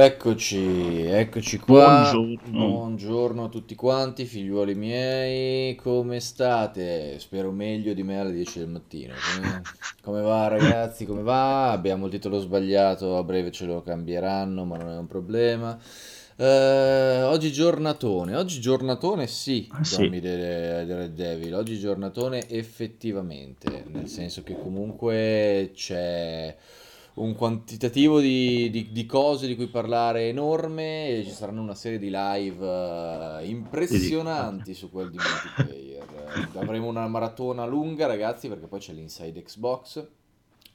Eccoci, eccoci qua. Buongiorno. Buongiorno a tutti quanti, figliuoli miei, come state? Spero meglio di me alle 10 del mattino. Come, come va ragazzi? Come va? Abbiamo il titolo sbagliato, a breve ce lo cambieranno, ma non è un problema. Eh, oggi giornatone, oggi giornatone sì, Ah sì, Tommy de, de Red Devil, oggi giornatone effettivamente, nel senso che comunque c'è un quantitativo di, di- di cose di cui parlare enorme e ci saranno una serie di live dedicate. impressionanti su quel di multiplayer. Avremo una maratona lunga, ragazzi, perché poi c'è l'Inside Xbox.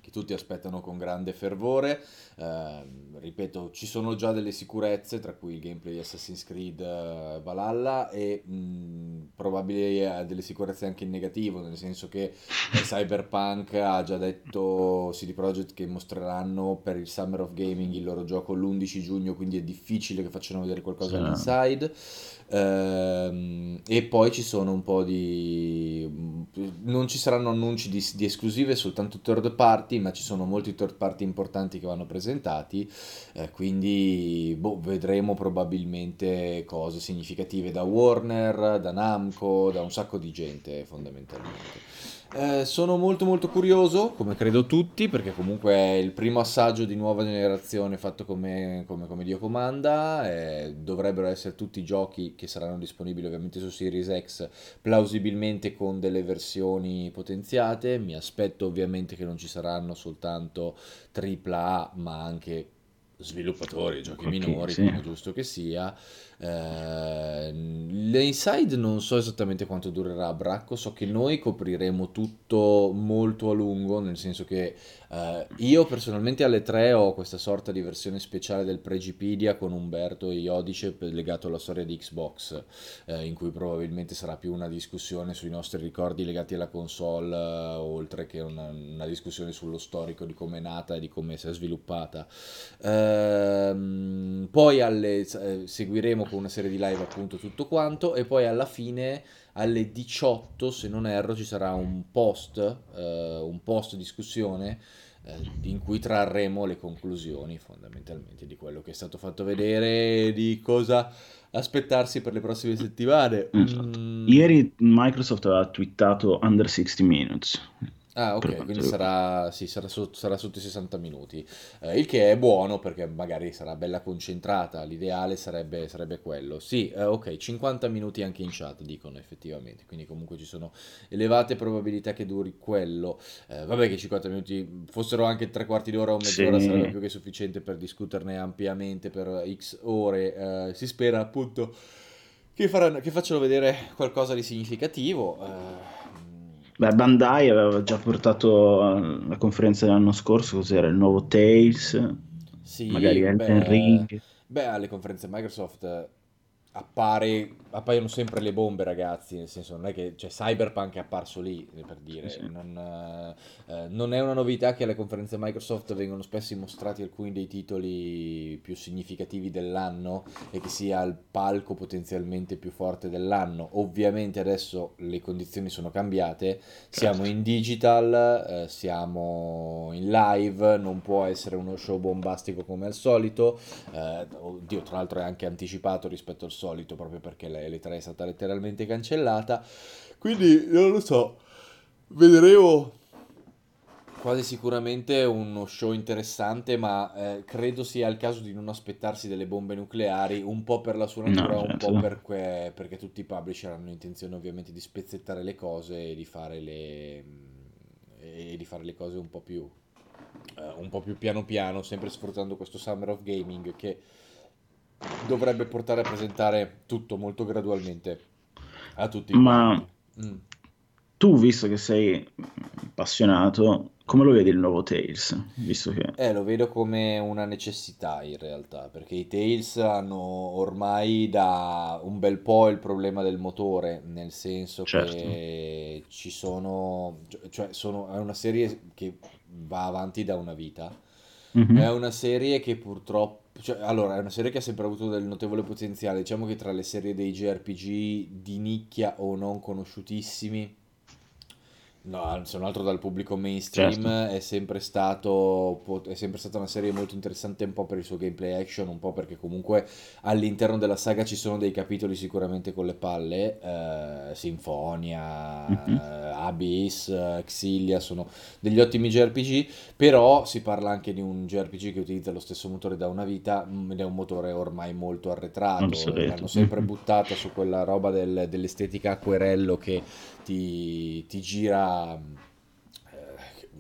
Che tutti aspettano con grande fervore. Ehm, ripeto, ci sono già delle sicurezze, tra cui il gameplay di Assassin's Creed eh, Valhalla, e mh, probabili eh, delle sicurezze anche in negativo, nel senso che eh, Cyberpunk ha già detto CD Projekt che mostreranno per il Summer of Gaming il loro gioco l'11 giugno, quindi è difficile che facciano vedere qualcosa Sì. all'inside. Ehm, e poi ci sono un po' di... Non ci saranno annunci di, di esclusive, soltanto third party, ma ci sono molti third party importanti che vanno presentati, eh, quindi boh, vedremo probabilmente cose significative da Warner, da Namco, da un sacco di gente fondamentalmente. Eh, sono molto molto curioso, come credo tutti, perché comunque è il primo assaggio di nuova generazione fatto come, come- come Dio comanda. eh, dovrebbero essere tutti giochi che saranno disponibili ovviamente su Series X, plausibilmente con delle versioni potenziate. Mi aspetto ovviamente che non ci saranno soltanto AAA, ma anche sviluppatori, giochi Ok, minori, sì. come giusto che sia. Eh, l'Inside non so esattamente quanto durerà a bracco, so che noi copriremo tutto molto a lungo, nel senso che eh, io personalmente alle 3 ho questa sorta di versione speciale del Pregipedia con Umberto e Iodice legato alla storia di Xbox, eh, in cui probabilmente sarà più una discussione sui nostri ricordi legati alla console, eh, oltre che una, una discussione sullo storico di come è nata e di come si è sviluppata. Ehm, poi alle- eh, seguiremo con una serie di live appunto tutto quanto e poi alla fine alle 18 se non erro ci sarà un post, eh, un post discussione eh, in cui trarremo le conclusioni fondamentalmente di quello che è stato fatto vedere e di cosa aspettarsi per le prossime settimane. Esatto. Mm, Ieri Microsoft aveva twittato under 60 minutes Ah, ok, quindi riguarda. sarà, sì, sarà, sotto, sarà sotto i 60 minuti, Eh, il che è buono perché magari sarà bella concentrata, l'ideale sarebbe, sarebbe quello. Sì, eh, ok, 50 minuti anche in chat dicono effettivamente, quindi comunque ci sono elevate probabilità che duri quello. Eh, vabbè che 50 minuti fossero anche tre quarti d'ora o mezz'ora sarebbe Sì. più che sufficiente per discuterne ampiamente per X ore. Eh, si spera appunto che, faranno, che facciano vedere qualcosa di significativo. Eh, Beh, Bandai aveva già portato alla conferenza dell'anno scorso, cos'era il nuovo Tales, magari Sì, Elden beh, Ring. beh, alle conferenze Microsoft eh, appare, appaiono sempre le bombe, ragazzi, nel senso non è che c'è Cyberpunk è apparso lì, per dire, sì. non, eh, eh, non è una novità che alle conferenze Microsoft vengono spesso mostrati alcuni dei titoli più significativi dell'anno e che sia il palco potenzialmente più forte dell'anno. Ovviamente adesso le condizioni sono cambiate, siamo Certo. in digital, eh, siamo in live, non può essere uno show bombastico come al solito. Eh, oddio, tra l'altro è anche anticipato rispetto al solito, proprio perché la L3 è stata letteralmente cancellata. Quindi non lo so, vedremo quasi sicuramente uno show interessante, ma eh, credo sia il caso di non aspettarsi delle bombe nucleari, un po' per la sua No, natura, un po' certo. perché, perché tutti i publisher hanno intenzione ovviamente di spezzettare le cose e di fare le, e di fare le cose un po' più, eh, un po' più piano piano, sempre sfruttando questo Summer of Gaming che dovrebbe portare a presentare tutto molto gradualmente a tutti Ma. Mm. tu, visto che sei appassionato, come lo vedi il nuovo Tales? Visto che... Eh, lo vedo come una necessità in realtà, perché i Tails hanno ormai da un bel po' il problema del motore, nel senso Certo. che ci sono, cioè sono, è una serie che va avanti da una vita, è Mhm. una serie che purtroppo, cioè, allora, è una serie che ha sempre avuto del notevole potenziale, diciamo che tra le serie dei JRPG di nicchia o non conosciutissimi, No, se non altro dal pubblico mainstream certo. è, sempre stato, è sempre stata una serie molto interessante un po' per il suo gameplay action, un po' perché comunque all'interno della saga ci sono dei capitoli sicuramente con le palle, eh, Sinfonia, mm-hmm. Abyss, Xilia, sono degli ottimi JRPG, però si parla anche di un JRPG che utilizza lo stesso motore da una vita mm, ed è un motore ormai molto arretrato, l'hanno sempre mm-hmm. buttata su quella roba del, dell'estetica acquerello che ti, ti gira Um,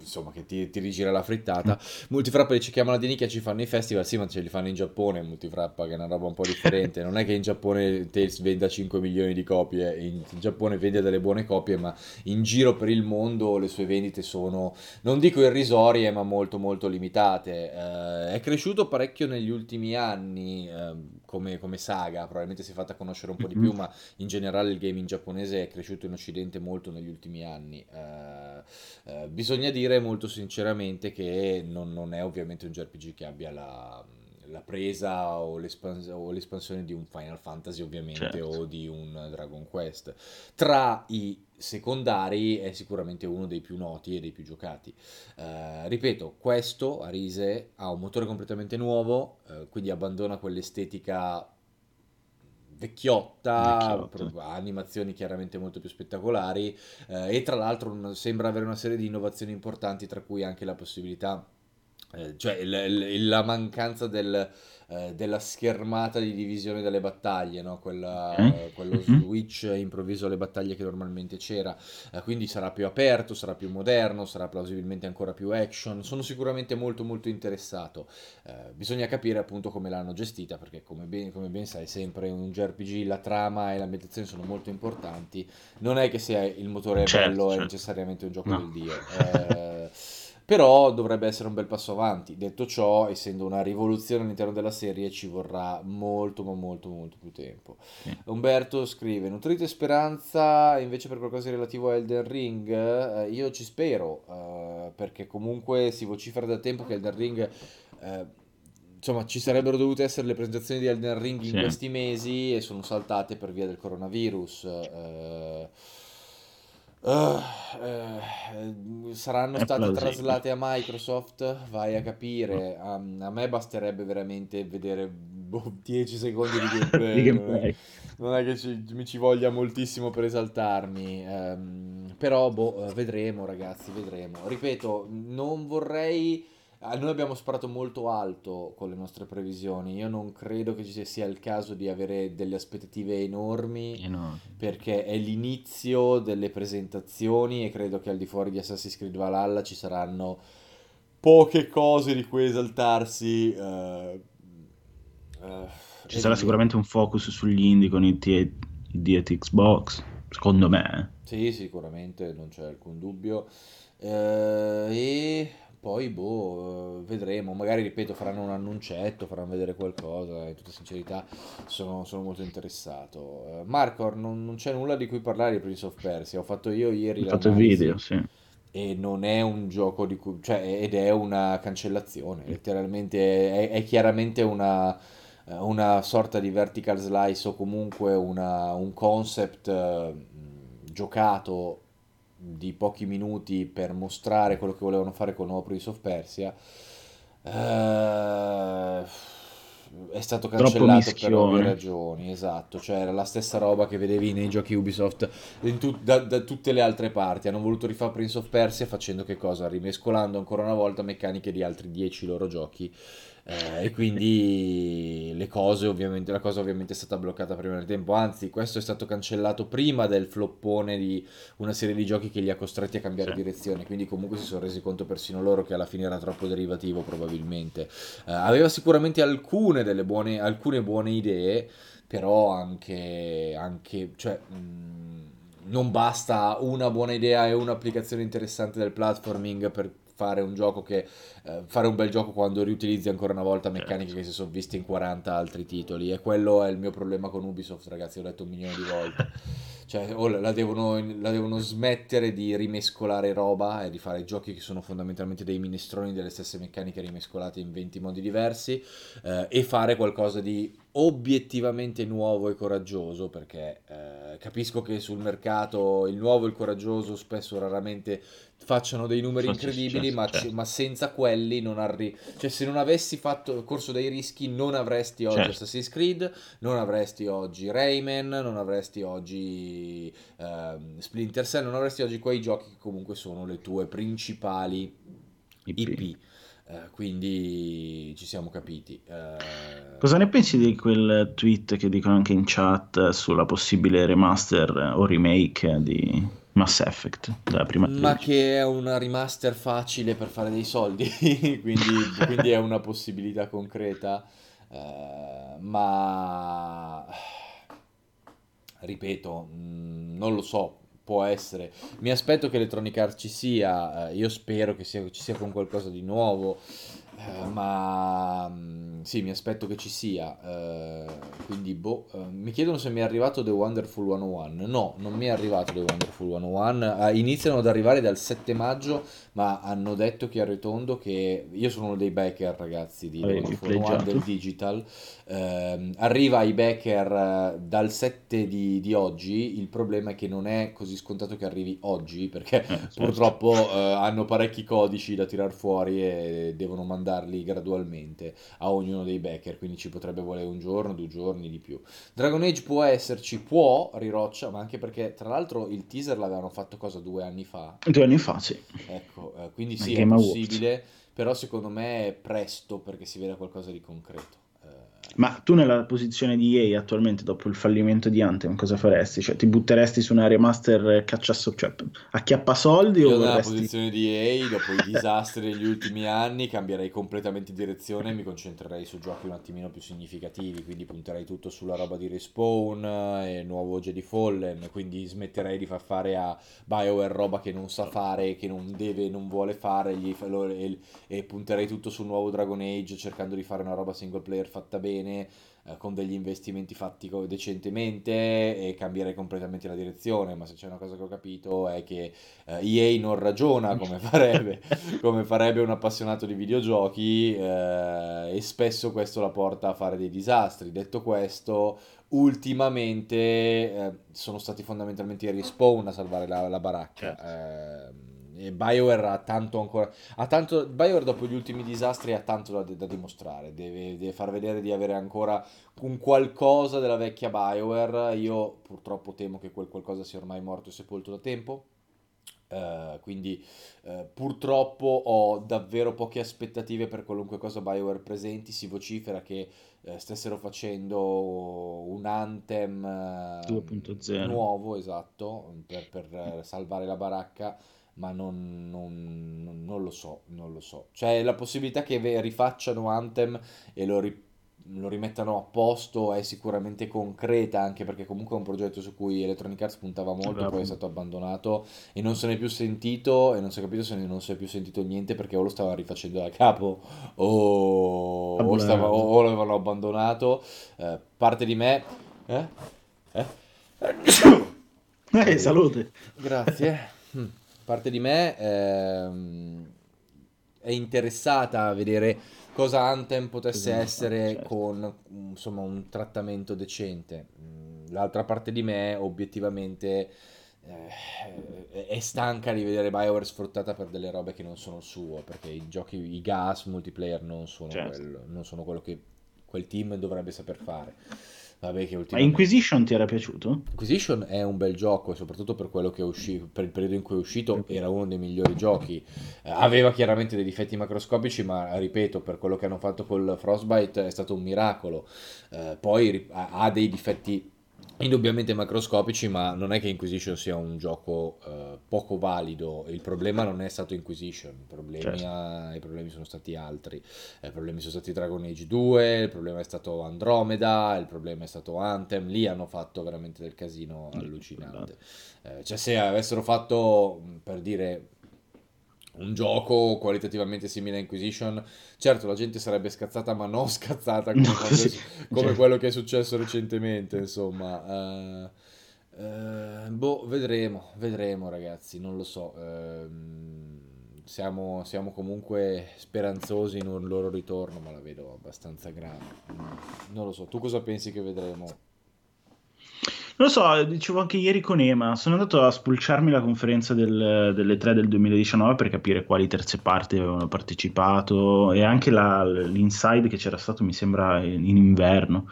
insomma, che ti, ti, rigira la frittata. Multifrappa ci chiamano di nicchia, ci fanno i festival, sì, ma ce li fanno in Giappone, Multifrappa, che è una roba un po' differente. Non è che in Giappone Tales venda 5 milioni di copie, in, in Giappone vende delle buone copie, ma in giro per il mondo le sue vendite sono, non dico irrisorie, ma molto molto limitate. Eh, è cresciuto parecchio negli ultimi anni eh, come, come, saga, probabilmente si è fatta conoscere un po' di più, ma in generale il gaming giapponese è cresciuto in Occidente molto negli ultimi anni. Eh, eh bisogna dire dire molto sinceramente che non, non è ovviamente un JRPG che abbia la, la presa o, l'espans- o, l'espansione di un Final Fantasy ovviamente certo. o di un Dragon Quest. Tra i secondari è sicuramente uno dei più noti e dei più giocati. Uh, ripeto, questo Arise ha un motore completamente nuovo, uh, quindi abbandona quell'estetica vecchiotta, Vecchiotta. animazioni chiaramente molto più spettacolari eh, e tra l'altro sembra avere una serie di innovazioni importanti tra cui anche la possibilità, eh, cioè l- l- la mancanza del eh, della schermata di divisione delle battaglie, no? Quella, eh? quello mm-hmm. switch improvviso alle battaglie che normalmente c'era, eh, quindi sarà più aperto, sarà più moderno, sarà plausibilmente ancora più action, sono sicuramente molto molto interessato, eh, bisogna capire appunto come l'hanno gestita perché come ben, come ben sai sempre un JRPG la trama e l'ambientazione sono molto importanti, non è che se il motore certo, bello certo. è necessariamente un gioco no. del dio. Però dovrebbe essere un bel passo avanti. Detto ciò, essendo una rivoluzione all'interno della serie, ci vorrà molto, ma molto, molto più tempo. Sì. Umberto scrive: Nutrite speranza invece per qualcosa di relativo a Elden Ring? Eh, io ci spero, eh, perché comunque si vocifera da tempo che Elden Ring. Eh, insomma, ci sarebbero dovute essere le presentazioni di Elden Ring in sì. questi mesi e sono saltate per via del coronavirus. Eh, Uh, uh, saranno state traslate a Microsoft? Vai a capire. A, a me basterebbe veramente vedere boh, 10 secondi di gameplay. di gameplay. Non, è, che ci, mi ci voglia moltissimo per esaltarmi. Um, però, boh, vedremo, ragazzi, vedremo. Ripeto, non vorrei noi abbiamo sparato molto alto con le nostre previsioni. Io non credo che ci sia il caso di avere delle aspettative enormi Enorme. perché è l'inizio delle presentazioni e credo che al di fuori di Assassin's Creed Valhalla ci saranno poche cose di cui esaltarsi. Uh, uh, ci sarà sicuramente un focus sugli indie con il T- Xbox, secondo me. Sì, sicuramente, non c'è alcun dubbio. Uh, e poi, boh, vedremo. Magari, ripeto, faranno un annuncetto, faranno vedere qualcosa. In tutta sincerità, sono, sono molto interessato. Uh, Marco, non, non, c'è nulla di cui parlare di Prince of Persia. Ho fatto io ieri. Ho fatto il video, sì. E non è un gioco di cui. cioè, ed è una cancellazione. Letteralmente, è, è chiaramente una una sorta di vertical slice o comunque una, un concept uh, giocato di pochi minuti per mostrare quello che volevano fare con il nuovo Prince of Persia eh, è stato cancellato per ovvie ragioni esatto. Cioè era la stessa roba che vedevi nei giochi Ubisoft tu, da, da, tutte le altre parti. Hanno voluto rifare Prince of Persia facendo che cosa? rimescolando ancora una volta meccaniche di altri 10 loro giochi eh, e quindi le cose ovviamente, la cosa ovviamente è stata bloccata prima del tempo, anzi questo è stato cancellato prima del floppone di una serie di giochi che li ha costretti a cambiare sì. direzione, quindi comunque si sono resi conto persino loro che alla fine era troppo derivativo probabilmente. Eh, aveva sicuramente alcune, delle buone, alcune buone idee, però anche, anche cioè, mh, mm, non basta una buona idea e un'applicazione interessante del platforming per fare un gioco che eh, fare un bel gioco quando riutilizzi ancora una volta meccaniche certo. che si sono viste in 40 altri titoli e quello è il mio problema con Ubisoft ragazzi ho detto un milione di volte cioè o la devono, la devono smettere di rimescolare roba e di fare giochi che sono fondamentalmente dei minestroni delle stesse meccaniche rimescolate in 20 modi diversi eh, e fare qualcosa di obiettivamente nuovo e coraggioso perché eh, capisco che sul mercato il nuovo e il coraggioso spesso raramente facciano dei numeri incredibili certo, ma, certo. ma, senza quelli non arrivi cioè se non avessi fatto corso dei rischi non avresti oggi certo. Assassin's Creed non avresti oggi Rayman non avresti oggi eh, Splinter Cell non avresti oggi quei giochi che comunque sono le tue principali IP, IP. Eh, quindi ci siamo capiti. Uh... Cosa ne pensi di quel tweet che dicono anche in chat sulla possibile remaster o remake di Mass Effect della prima Ma che è una remaster facile per fare dei soldi, quindi, quindi, è una possibilità concreta. Uh, ma ripeto, mh, mm, non lo so, può essere. Mi aspetto che Electronic Arts ci sia, eh, io spero che sia, ci sia con qualcosa di nuovo. Eh, ma mm, sì, mi aspetto che ci sia. Eh, quindi, boh, eh, mi chiedono se mi è arrivato The Wonderful 101. No, non mi è arrivato The Wonderful 101. Eh, iniziano ad arrivare dal 7 maggio, ma hanno detto che a Retondo che io sono uno dei backer, ragazzi, di The Wonderful 101 del digital. Ehm, arriva ai backer eh, dal 7 di, di, oggi. Il problema è che non è così scontato che arrivi oggi, perché certo. purtroppo hanno parecchi codici da tirar fuori e devono mandare mandarli gradualmente a ognuno dei backer, quindi ci potrebbe volere un giorno, due giorni di più. Dragon Age può esserci, può, riroccia, ma anche perché tra l'altro il teaser l'avevano fatto cosa due anni fa? Due anni fa, sì. Ecco, eh, quindi sì, è possibile, però secondo me è presto perché si veda qualcosa di concreto. Ma tu nella posizione di EA attualmente, dopo il fallimento di Anthem, cosa faresti? Cioè, ti butteresti su una remaster cacciasso, cioè, a soldi Io o nella vorresti... posizione di EA, dopo i disastri degli ultimi anni, cambierei completamente direzione e mi concentrerei su giochi un attimino più significativi, quindi punterei tutto sulla roba di Respawn e nuovo Jedi Fallen, quindi smetterei di far fare a BioWare roba che non sa fare, che non deve, non vuole fare, gli, e punterei tutto sul nuovo Dragon Age cercando di fare una roba single player fatta bene bene, eh, con degli investimenti fatti decentemente e cambierei completamente la direzione, ma se c'è una cosa che ho capito è che eh, EA non ragiona come farebbe, come farebbe un appassionato di videogiochi eh, e spesso questo la porta a fare dei disastri. Detto questo, ultimamente eh, sono stati fondamentalmente i respawn a salvare la, la baracca. Certo. Eh, e BioWare ha tanto ancora. Ha tanto, BioWare dopo gli ultimi disastri ha tanto da, da dimostrare. Deve, deve, far vedere di avere ancora un qualcosa della vecchia BioWare. Io purtroppo temo che quel qualcosa sia ormai morto e sepolto da tempo. Uh, quindi uh, purtroppo ho davvero poche aspettative per qualunque cosa BioWare presenti. Si vocifera che uh, stessero facendo un Anthem 2.0 nuovo, esatto, per, per salvare la baracca ma non, non, non, lo so, non lo so. C'è la possibilità che rifacciano Anthem e lo, ri, lo, rimettano a posto è sicuramente concreta, anche perché comunque è un progetto su cui Electronic Arts puntava molto, Bravo. poi è stato abbandonato e non se ne è più sentito e non si è capito se non si è più sentito niente perché o lo stava rifacendo da capo o, o, stava, o, o l'avevano abbandonato. Eh, parte di me... Eh? Eh? Eh, salute. Grazie. Parte di me ehm, è interessata a vedere cosa Anthem potesse esatto, essere certo. con insomma, un trattamento decente. Mm, l'altra parte di me obiettivamente eh, è stanca di vedere Bioware sfruttata per delle robe che non sono il suo, perché i giochi, i gas multiplayer non sono, certo. quello, non sono quello che quel team dovrebbe saper fare. Vabbè, che ultimamente... Ma Inquisition ti era piaciuto? Inquisition è un bel gioco, soprattutto per quello che è uscito, per il periodo in cui è uscito, era uno dei migliori giochi. Eh, aveva chiaramente dei difetti macroscopici, ma ripeto, per quello che hanno fatto col Frostbite è stato un miracolo. Eh, poi ha dei difetti indubbiamente macroscopici, ma non è che Inquisition sia un gioco uh, poco valido. Il problema non è stato Inquisition, i problemi, certo. a, i problemi sono stati altri. I problemi sono stati Dragon Age 2, il problema è stato Andromeda, il problema è stato Anthem. Lì hanno fatto veramente del casino allucinante. Eh, cioè, se avessero fatto per dire un gioco qualitativamente simile a Inquisition, certo la gente sarebbe scazzata, ma non scazzata come, no, sì, come certo. quello che è successo recentemente, insomma. Uh, uh, boh, vedremo, vedremo ragazzi, non lo so. Uh, siamo, siamo comunque speranzosi in un loro ritorno, ma la vedo abbastanza grande. Non lo so, tu cosa pensi che vedremo? Lo so, dicevo anche ieri con Ema, sono andato a spulciarmi la conferenza del, delle tre del 2019 per capire quali terze parti avevano partecipato e anche la, l'inside che c'era stato mi sembra in inverno.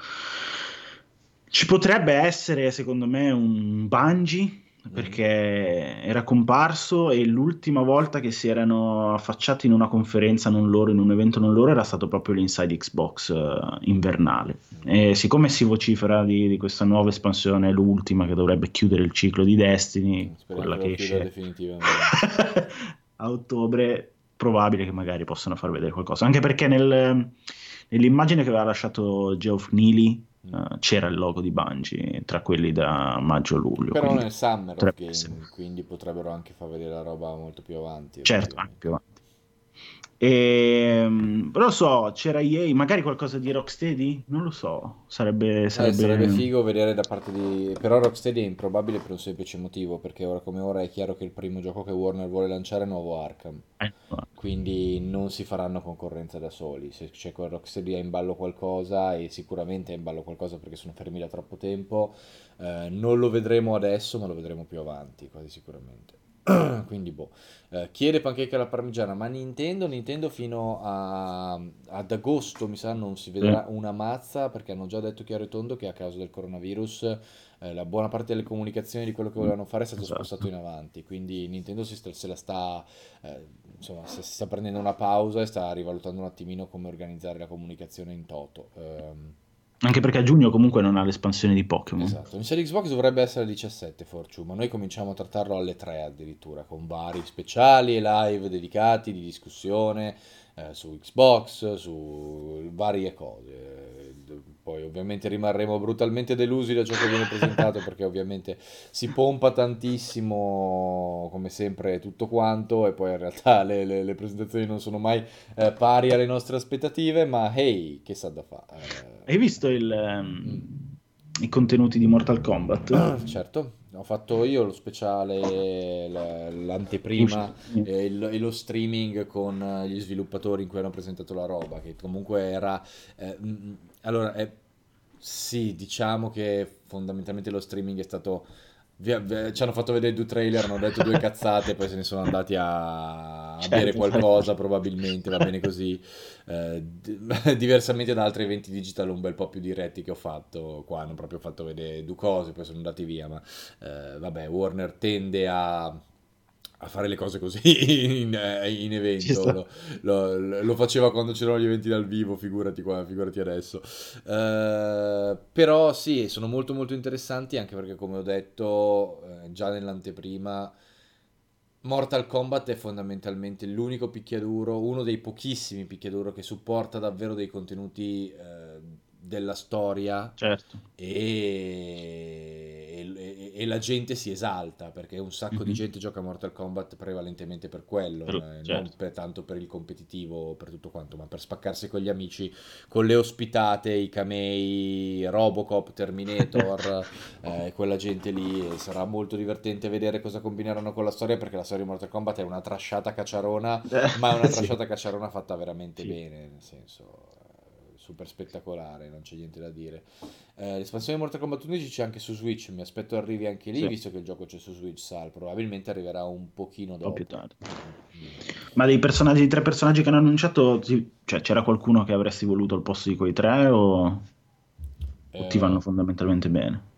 Ci potrebbe essere, secondo me, un Bungie perché era comparso e l'ultima volta che si erano affacciati in una conferenza non loro, in un evento non loro, era stato proprio l'Inside Xbox uh, invernale. E siccome si vocifera di, di, questa nuova espansione, l'ultima che dovrebbe chiudere il ciclo di Destiny, Speriamo quella che esce a ottobre, probabile che magari possano far vedere qualcosa. Anche perché nel, nell'immagine che aveva lasciato Geoff Neely Uh, c'era il logo di Bungie tra quelli da maggio a luglio. Però nel Summer of Game, quindi potrebbero anche far vedere la roba molto più avanti. Certo, anche più avanti. E, però lo so, c'era EA, magari qualcosa di Rocksteady? Non lo so, sarebbe, sarebbe... Eh, sarebbe figo vedere da parte di... Però Rocksteady è improbabile per un semplice motivo, perché ora come ora è chiaro che il primo gioco che Warner vuole lanciare è nuovo Arkham. Eh, quindi non si faranno concorrenza da soli. Se c'è con Rocksteady è in ballo qualcosa, e sicuramente è in ballo qualcosa perché sono fermi da troppo tempo, eh, non lo vedremo adesso, ma lo vedremo più avanti, quasi sicuramente. quindi boh. Eh, chiede pancake alla parmigiana, ma Nintendo, Nintendo fino a, ad agosto mi sa non si vedrà mm. una mazza perché hanno già detto chiaro e tondo che a causa del coronavirus eh, la buona parte delle comunicazioni di quello che volevano fare è stato esatto. spostato in avanti, quindi Nintendo si sta, se la sta, eh, insomma, si sta prendendo una pausa e sta rivalutando un attimino come organizzare la comunicazione in toto. Um, anche perché a giugno comunque non ha l'espansione di Pokémon. Esatto, in serie Xbox dovrebbe essere il 17 Fortune, ma noi cominciamo a trattarlo alle 3 addirittura, con vari speciali e live dedicati di discussione eh, su Xbox, su varie cose. Poi ovviamente rimarremo brutalmente delusi da ciò che viene presentato perché ovviamente si pompa tantissimo come sempre tutto quanto e poi in realtà le, le, le presentazioni non sono mai eh, pari alle nostre aspettative ma hey che sa da fare eh... hai visto il, um, i contenuti di Mortal Kombat? Ah, certo ho fatto io lo speciale, l'anteprima e, e, lo streaming con gli sviluppatori in cui hanno presentato la roba, che comunque era... Eh, allora, è, sì, diciamo che fondamentalmente lo streaming è stato... Via, via, ci hanno fatto vedere due trailer, hanno detto due cazzate, poi se ne sono andati a, a certo, bere qualcosa, certo. probabilmente, va bene così. Eh, d- diversamente da altri eventi digital un bel po' più diretti che ho fatto, qua hanno proprio fatto vedere due cose, poi sono andati via, ma eh, vabbè, Warner tende a a fare le cose così in, eh, in evento. Lo, lo, lo, faceva quando c'erano gli eventi dal vivo, figurati qua, figurati adesso. Uh, però sì, sono molto molto interessanti anche perché come ho detto eh, già nell'anteprima, Mortal Kombat è fondamentalmente l'unico picchiaduro, uno dei pochissimi picchiaduro che supporta davvero dei contenuti eh, della storia certo. e e, la gente si esalta perché un sacco mm-hmm. di mhm. gente gioca a Mortal Kombat prevalentemente per quello, per, eh, certo. non per, tanto per il competitivo, per tutto quanto, ma per spaccarsi con gli amici, con le ospitate, i camei, Robocop, Terminator, eh, quella gente lì. sarà molto divertente vedere cosa combineranno con la storia perché la storia di Mortal Kombat è una trasciata cacciarona, ma è una trasciata sì. cacciarona fatta veramente sì. bene, nel senso super spettacolare, non c'è niente da dire. Eh, l'espansione di Mortal Kombat 11 c'è anche su Switch, mi aspetto arrivi anche lì, sì. visto che il gioco c'è su Switch, Sal, probabilmente arriverà un pochino dopo. più tardi. Ma dei personaggi, dei tre personaggi che hanno annunciato, cioè, c'era qualcuno che avresti voluto al posto di quei tre o, eh... o ti vanno fondamentalmente bene?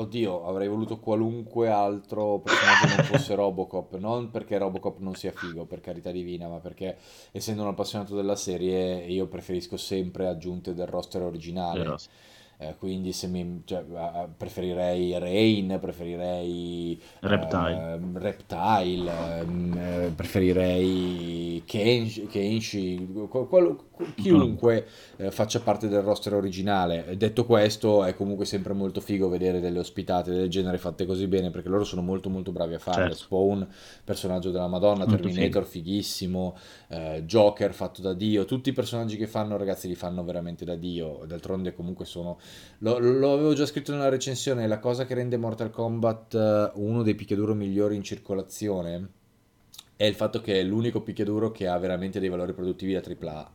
Oddio, avrei voluto qualunque altro personaggio non fosse Robocop, non perché Robocop non sia figo, per carità divina, ma perché essendo un appassionato della serie io preferisco sempre aggiunte del roster originale. Vero. Eh, quindi se mi, cioè, preferirei Rain, preferirei Reptile, uh, Reptile um, preferirei Kenshi, Kenshi qual, chiunque eh, faccia parte del roster originale. Detto questo, è comunque sempre molto figo vedere delle ospitate del genere fatte così bene perché loro sono molto molto bravi a farle. Certo. Spawn, personaggio della Madonna, molto Terminator figo. fighissimo, eh, Joker fatto da Dio, tutti i personaggi che fanno ragazzi li fanno veramente da Dio, d'altronde comunque sono lo, lo, avevo già scritto nella recensione, la cosa che rende Mortal Kombat uh, uno dei picchiaduro migliori in circolazione è il fatto che è l'unico picchiaduro che ha veramente dei valori produttivi da AAA.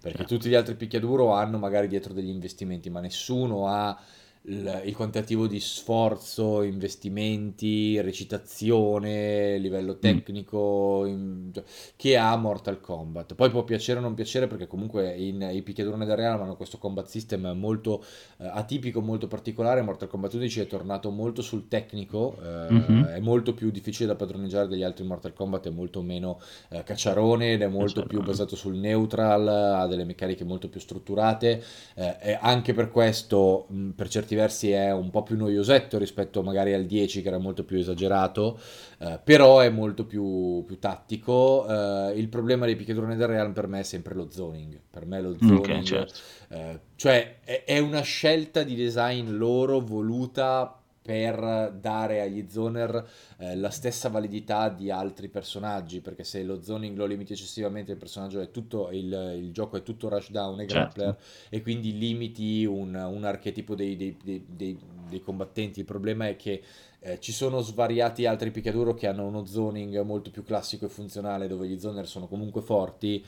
Perché Certo. tutti gli altri picchiaduro hanno magari dietro degli investimenti, ma nessuno ha il, il quantitativo di sforzo, investimenti, recitazione, livello Mm. tecnico in- che ha Mortal Kombat. Poi può piacere o non piacere perché comunque in, i picchiaduroni del Real hanno questo combat system molto eh, atipico, molto particolare. Mortal Kombat 11 è tornato molto sul tecnico, eh, Mhm. è molto più difficile da padroneggiare degli altri Mortal Kombat, è molto meno eh, cacciarone ed è molto più Cacciarone. basato sul neutral, ha delle meccaniche molto più strutturate. eh, e anche per questo, mh, per certi versi, è un po' più noiosetto rispetto magari al 10, che era molto più esagerato, eh, però è molto più, più tattico. Eh, il problema dei picchiaduroni del Real per me è sempre lo zoning. Per me lo zoning, Ok, certo. eh, cioè è, è una scelta di design loro voluta per dare agli zoner eh, la stessa validità di altri personaggi, perché se lo zoning lo limiti eccessivamente, il personaggio è tutto, il, il gioco è tutto rushdown e Certo. grappler, e quindi limiti un, un archetipo dei, dei- dei- dei- dei combattenti. Il problema è che eh, ci sono svariati altri picchiaduro che hanno uno zoning molto più classico e funzionale, dove gli zoner sono comunque forti.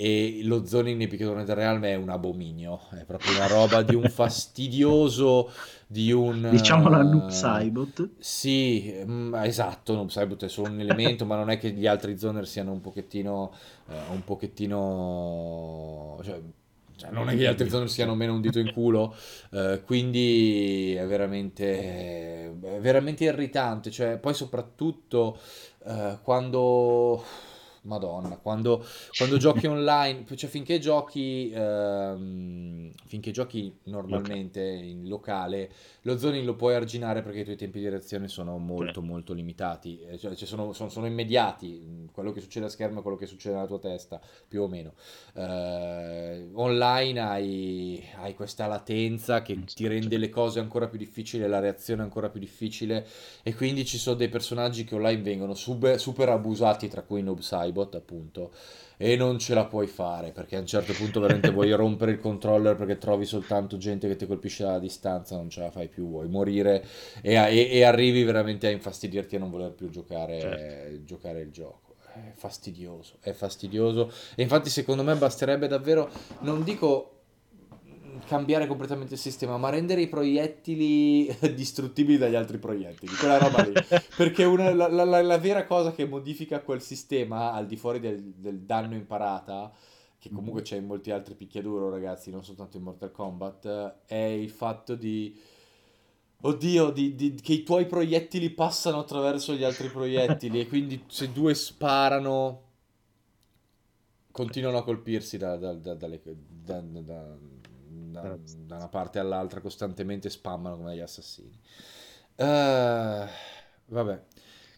E lo zoning nei picchiaduri del Real è un abominio, è proprio una roba di un fastidioso, di un... Diciamo la eh, Noob Saibot. sì, mm, esatto, Noob Saibot è solo un elemento, ma non è che gli altri zoner siano un pochettino, eh, un pochettino, cioè, cioè, non è che gli altri zoner siano meno un dito in culo, eh, quindi è veramente, è veramente irritante, cioè, poi soprattutto eh, quando... Madonna, quando, quando giochi online, cioè finché giochi, ehm, finché giochi normalmente in locale, lo zoning lo puoi arginare perché i tuoi tempi di reazione sono molto molto limitati, eh, cioè, cioè, sono, sono- sono immediati, mm, quello che succede a schermo è quello che succede nella tua testa, più o meno. Eh, online hai, hai questa latenza che ti rende le cose ancora più difficili, la reazione ancora più difficile e quindi ci sono dei personaggi che online vengono super, super abusati, tra cui Noob Saibot appunto, e non ce la puoi fare perché a un certo punto veramente vuoi rompere il controller perché trovi soltanto gente che ti colpisce dalla distanza, non ce la fai più, vuoi morire e, e- e arrivi veramente a infastidirti e non voler più giocare, Certo. giocare il gioco. È fastidioso, è fastidioso. E infatti secondo me basterebbe davvero, non dico cambiare completamente il sistema, ma rendere i proiettili distruttibili dagli altri proiettili, quella roba lì. Perché una- la, la- la- vera cosa che modifica quel sistema, al di fuori del, del danno in parata, che comunque c'è in molti altri picchiaduro, ragazzi, non soltanto in Mortal Kombat, è il fatto di... Oddio, di- di- che i tuoi proiettili passano attraverso gli altri proiettili e quindi se due sparano continuano a colpirsi da, da- da- dalle- da- da- da- una parte all'altra costantemente spammano come gli assassini. Eh, vabbè.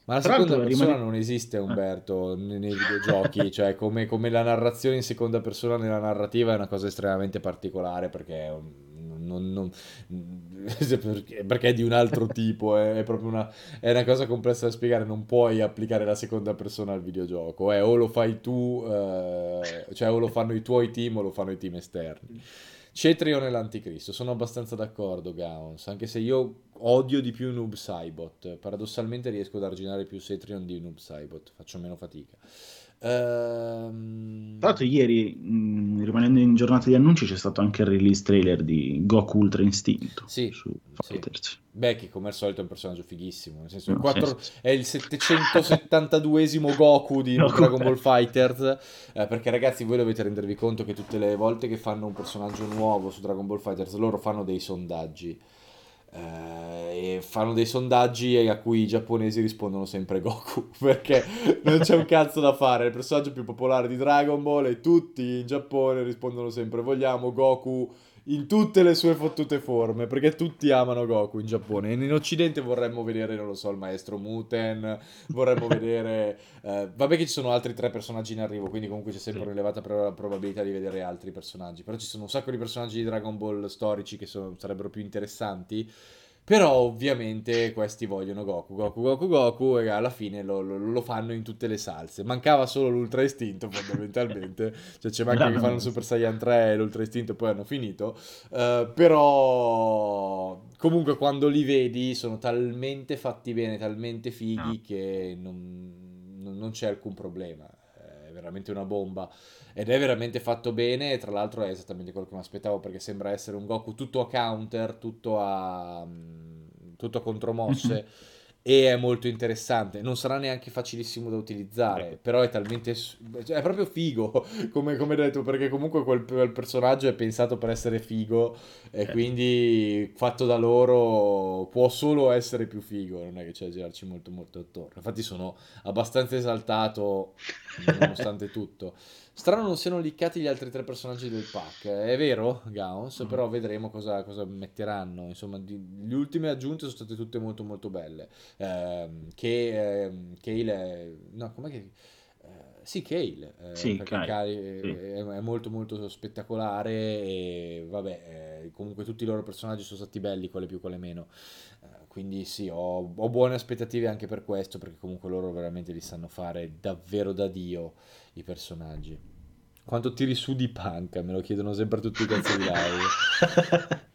Ma la Tra seconda persona rimane- non esiste, Umberto, nei, videogiochi, cioè come, come la narrazione in seconda persona nella narrativa è una cosa estremamente particolare perché è, non- non- perché perché è di un altro tipo, è, è proprio una, è una cosa complessa da spiegare, non puoi applicare la seconda persona al videogioco, eh, o lo fai tu, eh, cioè o lo fanno i tuoi team o lo fanno i team esterni. Cetrion e l'anticristo, sono abbastanza d'accordo, Gauns, anche se io odio di più Noob Saibot, paradossalmente riesco ad arginare più Cetrion di Noob Saibot, faccio meno fatica. Ehm, Tra l'altro, ieri, mh, rimanendo in giornata di annunci, c'è stato anche il release trailer di Goku Ultra Istinto Sì, su sì. Fighters. Beh, che come al solito è un personaggio fighissimo, nel senso il No, 4 sì, sì. è il 772esimo Goku di Goku. Dragon Ball Fighters, eh, perché ragazzi voi dovete rendervi conto che tutte le volte che fanno un personaggio nuovo su Dragon Ball Fighters loro fanno dei sondaggi. Eh, e fanno dei sondaggi a cui i giapponesi rispondono sempre Goku perché non c'è un cazzo da fare. Il personaggio più popolare di Dragon Ball e tutti in Giappone rispondono sempre vogliamo Goku in tutte le sue fottute forme perché tutti amano Goku in Giappone. E in Occidente vorremmo vedere, non lo so, il maestro Muten. Vorremmo vedere. eh, vabbè, che ci sono altri tre personaggi in arrivo, quindi comunque c'è sempre un'elevata pro- probabilità di vedere altri personaggi. Però ci sono un sacco di personaggi di Dragon Ball storici che sono- sarebbero più interessanti. Però ovviamente questi vogliono Goku, Goku, Goku, Goku e alla fine lo, lo- lo fanno in tutte le salse. Mancava solo l'Ultra Istinto fondamentalmente, cioè c'è manca che fanno il Super Saiyan 3 e l'Ultra Istinto e poi hanno finito. Eh, però comunque quando li vedi sono talmente fatti bene, talmente fighi No. che non, non- c'è alcun problema veramente una bomba ed è veramente fatto bene. Tra l'altro, è esattamente quello che mi aspettavo perché sembra essere un Goku tutto a counter, tutto a, mm, tutto a contromosse. e è molto interessante. Non sarà neanche facilissimo da utilizzare, però è talmente. Cioè, è proprio figo, come, come detto, perché comunque quel, quel, personaggio è pensato per essere figo e eh. quindi fatto da loro può solo essere più figo. Non è che c'è da girarci molto, molto attorno. Infatti, sono abbastanza esaltato nonostante tutto. Strano non siano liccati gli altri tre personaggi del pack, è vero, Gauns, mm. però vedremo cosa, cosa metteranno. Insomma, di, le ultime aggiunte sono state tutte molto molto belle. Eh, che eh, Kale è... No, com'è che... Eh, sì, Kale, eh, sì, Kale sì. È, è, molto molto spettacolare e vabbè, eh, comunque tutti i loro personaggi sono stati belli, quelle più, quelle meno. Eh, quindi sì, ho, ho, buone aspettative anche per questo, perché comunque loro veramente li sanno fare davvero da Dio i personaggi. Quanto tiri su di punk? Me lo chiedono sempre tutti i cazzo di live.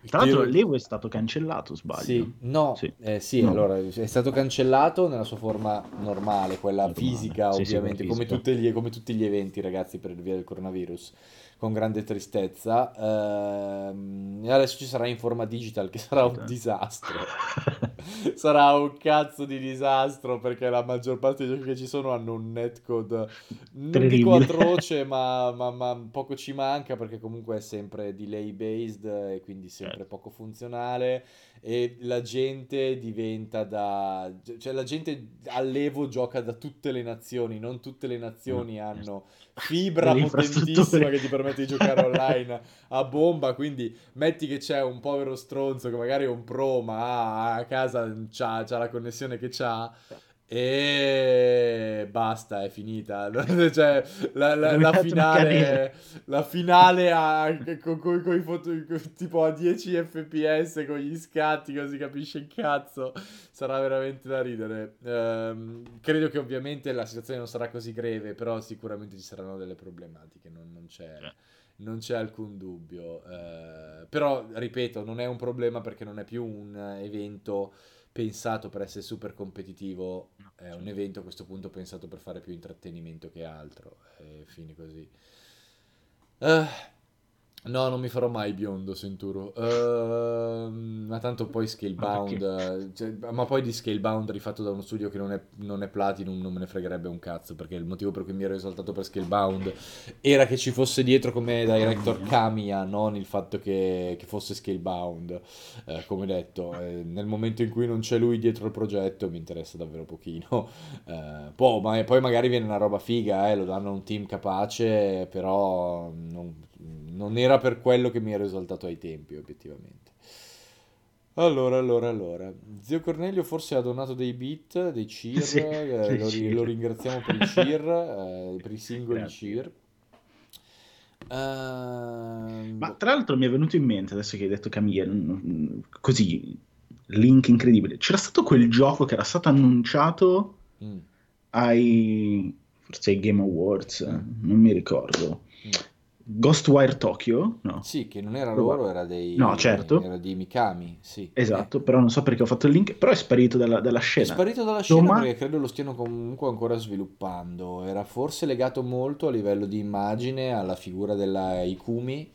Tra l'altro l'Evo è stato cancellato, sbaglio? Sì, no, sì. Eh, sì no. allora è stato cancellato nella sua forma normale, quella normale. fisica sì, ovviamente, sì, come, gli, come, tutti gli eventi ragazzi per via del coronavirus con grande tristezza. Ehm, e adesso ci sarà in forma digital, che sarà un disastro. sarà un cazzo di disastro perché la maggior parte dei giochi che ci sono hanno un netcode non dico atroce, ma, ma, ma, poco ci manca perché comunque è sempre delay based e quindi sempre certo. poco funzionale e la gente diventa da... cioè la gente all'Evo gioca da tutte le nazioni, non tutte le nazioni mm. hanno fibra potentissima che ti permette di giocare online a bomba, quindi metti che c'è un povero stronzo che magari è un pro ma a casa c'ha, c'ha la connessione che c'ha e basta, è finita. cioè, la, la, la finale, la finale a, con, con, con i foto, tipo a 10 fps con gli scatti, così capisce il cazzo. Sarà veramente da ridere. Um, credo che ovviamente la situazione non sarà così greve, però sicuramente ci saranno delle problematiche. Non, non c'è. Non c'è alcun dubbio, uh, però ripeto, non è un problema perché non è più un evento pensato per essere super competitivo, è un evento a questo punto pensato per fare più intrattenimento che altro, e fine così. Uh, No, non mi farò mai biondo, Senturo. Uh, ma tanto poi Scalebound. Cioè, ma poi di Scalebound rifatto da uno studio che non è, non è, Platinum non me ne fregherebbe un cazzo. Perché il motivo per cui mi ero esaltato per Scalebound era che ci fosse dietro come director Kamiya, non il fatto che, che fosse Scalebound. Eh, come detto, eh, nel momento in cui non c'è lui dietro il progetto mi interessa davvero pochino. Eh, poi, ma, poi magari viene una roba figa, eh, lo danno a un team capace, però non non era per quello che mi ero esaltato ai tempi, obiettivamente. Allora, allora, allora. Zio Cornelio forse ha donato dei beat, dei cheer, sì, eh, lo, cheer. lo, ringraziamo per i cheer, eh, per i singoli Grazie. cheer. Uh, Ma tra l'altro mi è venuto in mente, adesso che hai detto Camille, così, link incredibile. C'era stato quel gioco che era stato annunciato mm. ai, forse ai Game Awards, mm. non mi ricordo. Mm Ghostwire Tokyo, no? Sì, che non era loro, era dei... No, certo. Era di Mikami, sì. Esatto, eh. però non so perché ho fatto il link, però è sparito dalla, dalla scena. È sparito dalla scena Doma... perché credo lo stiano comunque ancora sviluppando. Era forse legato molto a livello di immagine alla figura della Ikumi,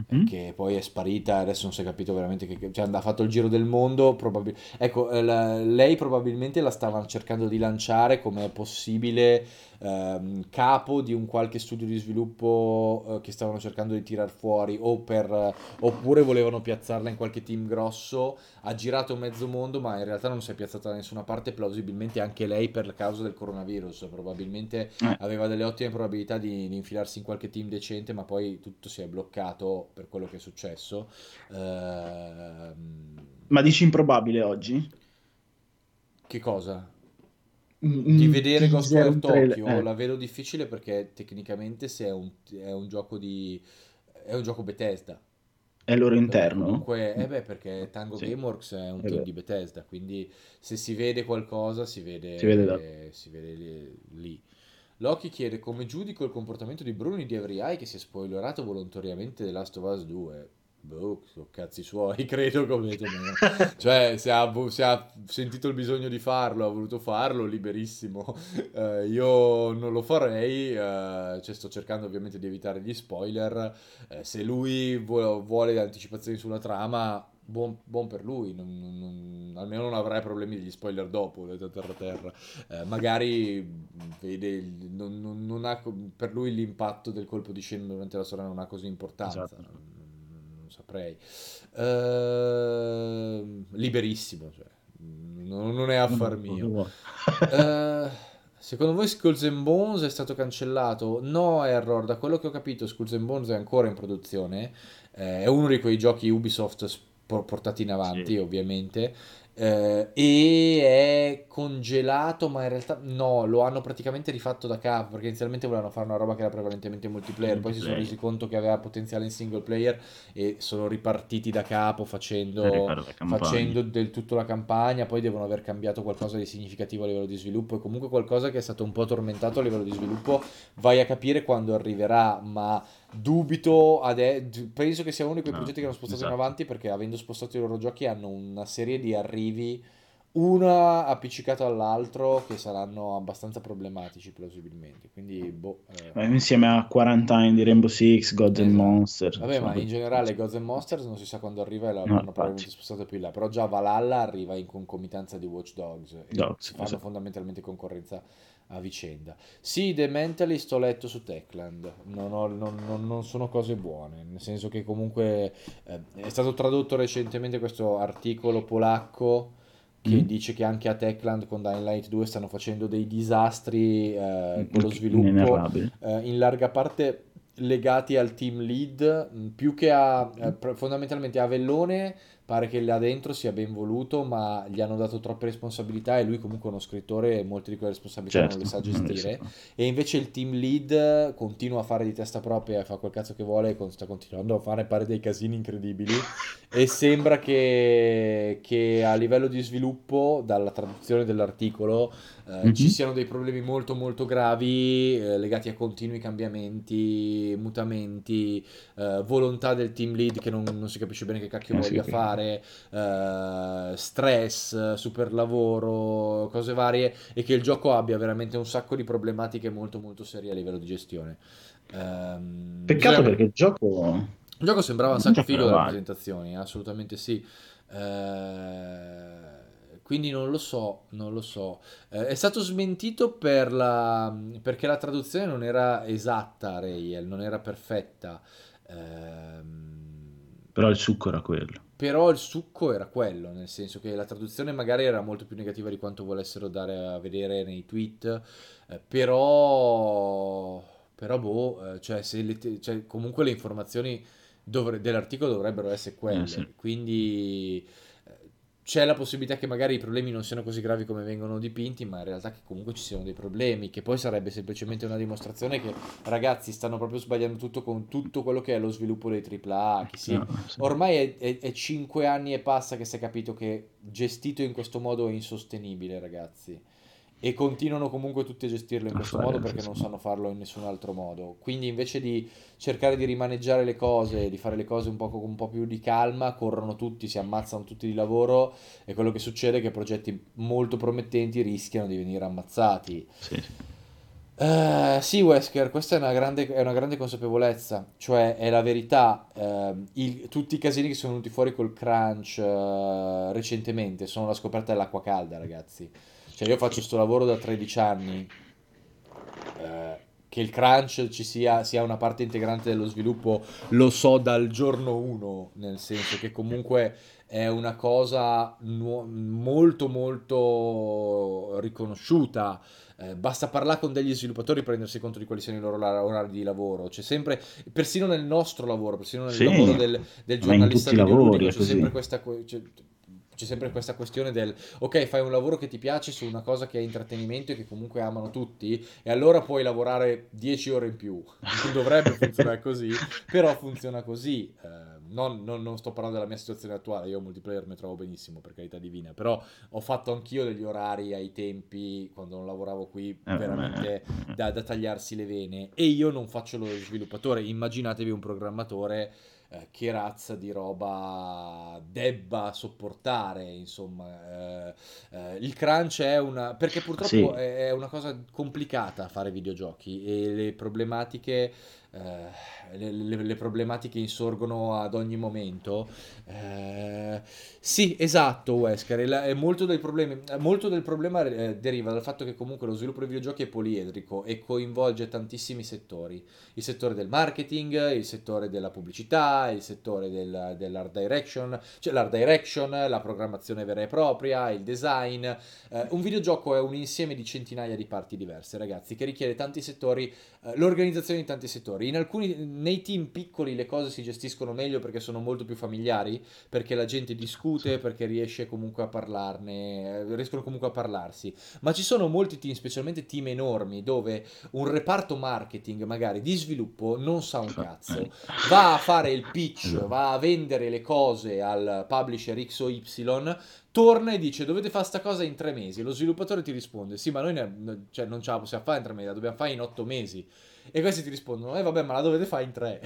mm-hmm. che poi è sparita, adesso non si è capito veramente che cioè, ha fatto il giro del mondo, probabil... ecco, eh, la, lei probabilmente la stavano cercando di lanciare come possibile ehm, capo di un qualche studio di sviluppo eh, che stavano cercando di tirar fuori o per, eh, oppure volevano piazzarla in qualche team grosso, ha girato mezzo mondo ma in realtà non si è piazzata da nessuna parte, plausibilmente anche lei per causa del coronavirus, probabilmente eh. aveva delle ottime probabilità di, di, infilarsi in qualche team decente ma poi tutto si è bloccato per quello che è successo. Eh, ma dici improbabile oggi? Che cosa? di vedere Ghostwire Tokyo eh. la vedo difficile perché tecnicamente se è un, è un gioco di è un gioco Bethesda è loro interno comunque eh beh perché Tango sì. Gameworks è un è team vero. di Bethesda quindi se si vede qualcosa si vede, si vede, da... si vede lì. Loki chiede come giudico il comportamento di Bruni di Eye che si è spoilerato volontariamente The Last of Us 2 boh, sono cazzi suoi, credo come cioè se ha, se ha, sentito il bisogno di farlo, ha voluto farlo, liberissimo. Uh, io non lo farei, uh, cioè sto cercando ovviamente di evitare gli spoiler. Uh, se lui vuole, vuole anticipazioni sulla trama, buon, buon per lui, non, non, almeno non avrai problemi degli spoiler dopo, terra terra. Eh, magari vede, non, non, ha, per lui l'impatto del colpo di scena durante la storia non ha così importanza. Esatto. Non, saprei. Eh, liberissimo, cioè, non, è affar mio. Eh, secondo voi Skulls and Bones è stato cancellato? No, Error, da quello che ho capito Skulls and Bones è ancora in produzione. Eh, è uno di quei giochi Ubisoft portati in avanti sì. ovviamente. Eh, e è congelato ma in realtà no lo hanno praticamente rifatto da capo perché inizialmente volevano fare una roba che era prevalentemente multiplayer poi si sono resi conto che aveva potenziale in single player e sono ripartiti da capo facendo, facendo del tutto la campagna poi devono aver cambiato qualcosa di significativo a livello di sviluppo e comunque qualcosa che è stato un po' tormentato a livello di sviluppo. Vai a capire quando arriverà ma dubito ade- penso che sia uno di quei no, progetti che hanno spostato esatto. in avanti perché avendo spostato i loro giochi hanno una serie di arrivi una appiccicato all'altro che saranno abbastanza problematici plausibilmente quindi boh eh. insieme a 40 anni di Rainbow Six Gods esatto. and Monsters vabbè ma in generale Gods and Monsters non si sa quando arriva e l'hanno no, probabilmente spostato più in là però già Valhalla arriva in concomitanza di Watch Dogs e Dogs, fanno esatto. fondamentalmente concorrenza a vicenda. Sì, The Mentalist ho letto su Techland, non, ho, non, non, non sono cose buone, nel senso che comunque eh, è stato tradotto recentemente questo articolo polacco che mm. dice che anche a Techland con Dying Light 2 stanno facendo dei disastri eh, con lo sviluppo eh, in larga parte legati al team lead più che a eh, fondamentalmente a Vellone pare che là dentro sia ben voluto, ma gli hanno dato troppe responsabilità e lui comunque è uno scrittore e molte di quelle responsabilità certo, non le sa gestire. E invece il team lead continua a fare di testa propria fa quel cazzo che vuole e sta continuando a fare pare dei casini incredibili. E sembra che, che a livello di sviluppo, dalla traduzione dell'articolo, eh, mm-hmm. ci siano dei problemi molto molto gravi eh, legati a continui cambiamenti, mutamenti, eh, volontà del team lead che non, non, si capisce bene che cacchio eh, voglia sì, fare, eh, stress, super lavoro, cose varie e che il gioco abbia veramente un sacco di problematiche molto molto serie a livello di gestione. Ehm, Peccato perché il gioco... Il gioco sembrava un sacco figo dalle presentazioni, assolutamente sì. Eh quindi non lo so, non lo so. Eh, è stato smentito per la, perché la traduzione non era esatta, Rayel, non era perfetta. Ehm... Però il succo era quello. Però il succo era quello, nel senso che la traduzione magari era molto più negativa di quanto volessero dare a vedere nei tweet, eh, però, però boh, eh, cioè, se le, cioè, comunque le informazioni dovre, dell'articolo dovrebbero essere quelle, eh, sì. quindi c'è la possibilità che magari i problemi non siano così gravi come vengono dipinti, ma in realtà che comunque ci siano dei problemi, che poi sarebbe semplicemente una dimostrazione che ragazzi stanno proprio sbagliando tutto con tutto quello che è lo sviluppo dei AAA. Che sì. Ormai è, è, è 5 anni e passa che si è capito che gestito in questo modo è insostenibile, ragazzi e continuano comunque tutti a gestirlo in questo modo perché non sanno farlo in nessun altro modo. Quindi invece di cercare di rimaneggiare le cose, di fare le cose un po', con un po' più di calma, corrono tutti, si ammazzano tutti di lavoro e quello che succede è che progetti molto promettenti rischiano di venire ammazzati. Sì. Uh, sì, Wesker, questa è una, grande, è una, grande, consapevolezza, cioè è la verità. Uh, il, tutti i casini che sono venuti fuori col crunch uh, recentemente sono la scoperta dell'acqua calda, ragazzi. Cioè io faccio questo lavoro da 13 anni, eh, che il crunch ci sia, sia, una parte integrante dello sviluppo, lo so dal giorno 1, nel senso che comunque è una cosa nu- molto molto riconosciuta. Eh, basta parlare con degli sviluppatori per rendersi conto di quali siano i loro orari di lavoro. C'è sempre, persino nel nostro lavoro, persino nel sì, lavoro del, del giornalista videoludico, c'è sempre questa. C'è, c'è sempre questa questione del ok, fai un lavoro che ti piace su una cosa che è intrattenimento e che comunque amano tutti, e allora puoi lavorare 10 ore in più. Non dovrebbe funzionare così, però funziona così. Eh, non, non, non, sto parlando della mia situazione attuale, io multiplayer mi trovo benissimo, per carità divina, però ho fatto anch'io degli orari ai tempi, quando non lavoravo qui, eh, veramente da, da tagliarsi le vene, e io non faccio lo sviluppatore. Immaginatevi un programmatore eh, che razza di roba debba sopportare, insomma. Eh, eh, il crunch è una... perché purtroppo sì. è una cosa complicata fare videogiochi e le problematiche eh, le, le, le, problematiche insorgono ad ogni momento. Eh, sì, esatto, Wesker. molto, del problema, molto del problema eh, deriva dal fatto che comunque lo sviluppo dei videogiochi è poliedrico e coinvolge tantissimi settori. Il settore del marketing, il settore della pubblicità, il settore del, dell'art direction, cioè l'art direction, la programmazione vera e propria, il design. Eh, un videogioco è un insieme di centinaia di parti diverse, ragazzi, che richiede tanti settori, eh, l'organizzazione di tanti settori in alcuni, nei team piccoli le cose si gestiscono meglio perché sono molto più familiari, perché la gente discute, perché riesce comunque a parlarne, eh, riescono comunque a parlarsi. Ma ci sono molti team, specialmente team enormi, dove un reparto marketing magari di sviluppo non sa un cazzo, va a fare il pitch, esatto. va a vendere le cose al publisher X o Y, torna e dice dovete fare sta cosa in tre mesi. Lo sviluppatore ti risponde sì, ma noi ne, cioè, non ce la possiamo fare in tre mesi, la dobbiamo fare in otto mesi. E questi ti rispondono, eh vabbè, ma la dovete fare in tre.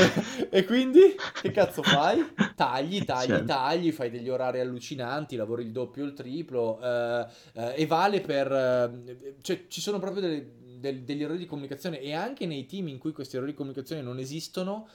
e quindi che cazzo fai? Tagli, tagli, certo. tagli, fai degli orari allucinanti, lavori il doppio il triplo eh, eh, e vale per... Eh, cioè ci sono proprio delle, del, degli errori di comunicazione e anche nei team in cui questi errori di comunicazione non esistono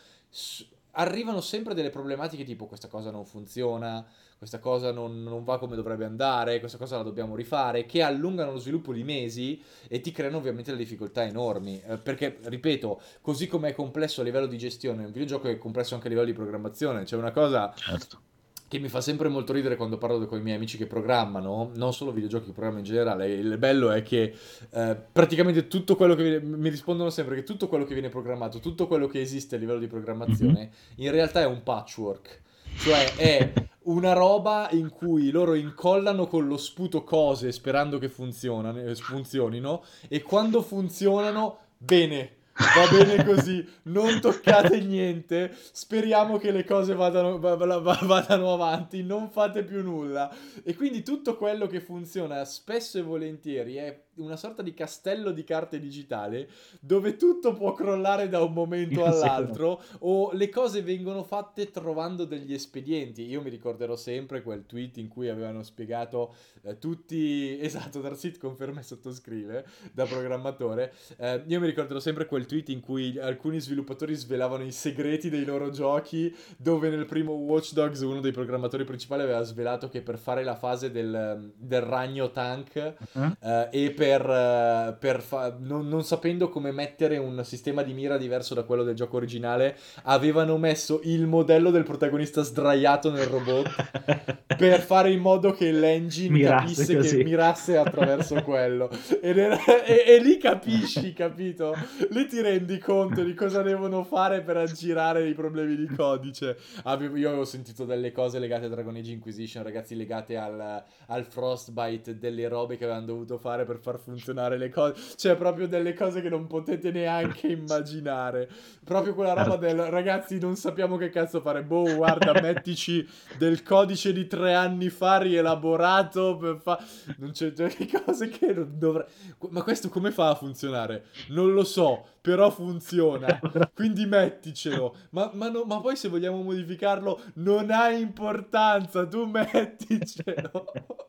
arrivano sempre delle problematiche tipo questa cosa non funziona, questa cosa non, non, va come dovrebbe andare, questa cosa la dobbiamo rifare, che allungano lo sviluppo di mesi e ti creano ovviamente delle difficoltà enormi. Eh, perché, ripeto, così come è complesso a livello di gestione, un videogioco è complesso anche a livello di programmazione. C'è una cosa certo che mi fa sempre molto ridere quando parlo con i miei amici che programmano, non solo videogiochi, programma in generale. Il bello è che eh, praticamente tutto quello che viene, mi rispondono sempre che tutto quello che viene programmato, tutto quello che esiste a livello di programmazione, mm-hmm. in realtà è un patchwork. Cioè è una roba in cui loro incollano con lo sputo cose sperando che funzionino e quando funzionano, bene, Va bene così, non toccate niente. Speriamo che le cose vadano, vadano, avanti, non fate più nulla. E quindi tutto quello che funziona spesso e volentieri è una sorta di castello di carte digitale dove tutto può crollare da un momento all'altro o le cose vengono fatte trovando degli espedienti. Io mi ricorderò sempre quel tweet in cui avevano spiegato eh, tutti, esatto, Darsit conferma e sottoscrive da programmatore. Eh, io mi ricorderò sempre quel tweet in cui alcuni sviluppatori svelavano i segreti dei loro giochi dove nel primo Watch Dogs uno dei programmatori principali aveva svelato che per fare la fase del, del ragno tank uh-huh. eh, e per per, eh, per fa- non, non, sapendo come mettere un sistema di mira diverso da quello del gioco originale, avevano messo il modello del protagonista sdraiato nel robot per fare in modo che l'engine mirasse capisse così. che mirasse attraverso quello. Era, e, e, lì capisci, capito? Lì ti rendi conto di cosa devono fare per aggirare i problemi di codice. Avevo, io avevo sentito delle cose legate a Dragon Age Inquisition, ragazzi, legate al, al Frostbite, delle robe che avevano dovuto fare per far funzionare le cose. Cioè, proprio delle cose che non potete neanche immaginare. Proprio quella roba del ragazzi, non sappiamo che cazzo fare. Boh, guarda, mettici del codice di tre anni fa rielaborato. Per fa... Non c'è, c'è cose che non dovrei. Ma questo come fa a funzionare? Non lo so, però funziona. Quindi metticelo. Ma, ma, no, ma poi se vogliamo modificarlo, non ha importanza. Tu metticelo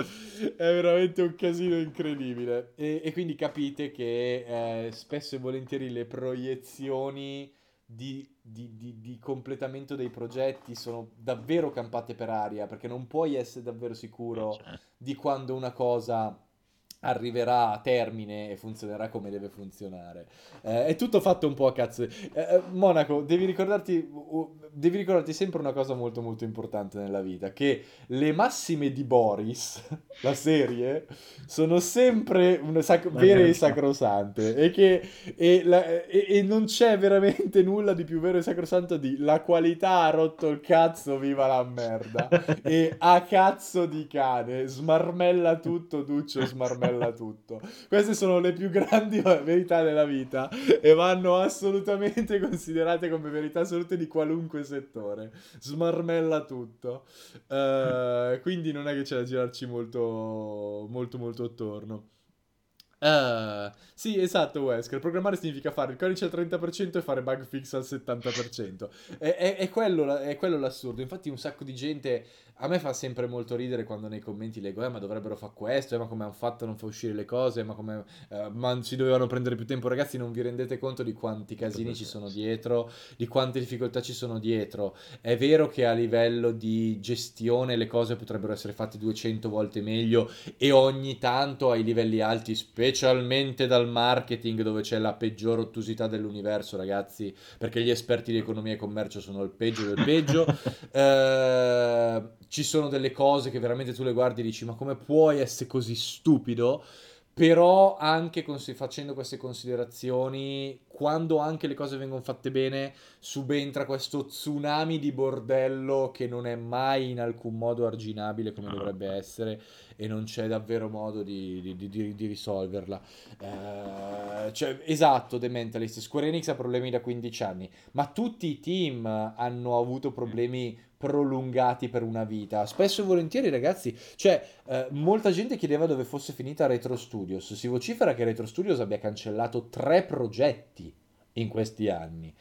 è veramente un casino incredibile. E, e quindi capite che eh, spesso e volentieri le proiezioni di, di, di, di, completamento dei progetti sono davvero campate per aria, perché non puoi essere davvero sicuro eh, certo. di quando una cosa arriverà a termine e funzionerà come deve funzionare. Eh, è tutto fatto un po' a cazzo. Eh, eh, Monaco, devi ricordarti, devi ricordarti sempre una cosa molto molto importante nella vita, che le massime di Boris, la serie, sono sempre sac- vere e sacrosante e che e, la, e, e non c'è veramente nulla di più vero e sacrosanto di la qualità ha rotto il cazzo, viva la merda, e a cazzo di cane, smarmella tutto, Duccio smarmella tutto. Queste sono le più grandi verità della vita e vanno assolutamente considerate come verità assolute di qualunque settore. Smarmella tutto. Uh, quindi non è che c'è da girarci molto, molto, molto attorno. Uh, sì, esatto, Wesker. Programmare significa fare il codice al 30% e fare bug fix al 70%. È, è, è, quello, è, quello, l'assurdo. Infatti, un sacco di gente. A me fa sempre molto ridere quando nei commenti leggo: Eh, ma dovrebbero fare questo, eh, ma come hanno fatto non far uscire le cose, ma come. Uh, ma si dovevano prendere più tempo. Ragazzi, non vi rendete conto di quanti casini ci sono dietro, di quante difficoltà ci sono dietro. È vero che a livello di gestione le cose potrebbero essere fatte 200 volte meglio e ogni tanto ai livelli alti, specialmente dal marketing dove c'è la peggior ottusità dell'universo, ragazzi, perché gli esperti di economia e commercio sono il peggio del peggio. eh, ci sono delle cose che veramente tu le guardi e dici ma come puoi essere così stupido? Però anche cons- facendo queste considerazioni, quando anche le cose vengono fatte bene, subentra questo tsunami di bordello che non è mai in alcun modo arginabile come dovrebbe essere e non c'è davvero modo di, di, di, di risolverla. Eh, cioè, esatto, The Mentalist, Square Enix ha problemi da 15 anni, ma tutti i team hanno avuto problemi prolungati per una vita. Spesso e volentieri, ragazzi, cioè, eh, molta gente chiedeva dove fosse finita Retro Studios. Si vocifera che Retro Studios abbia cancellato tre progetti in questi anni.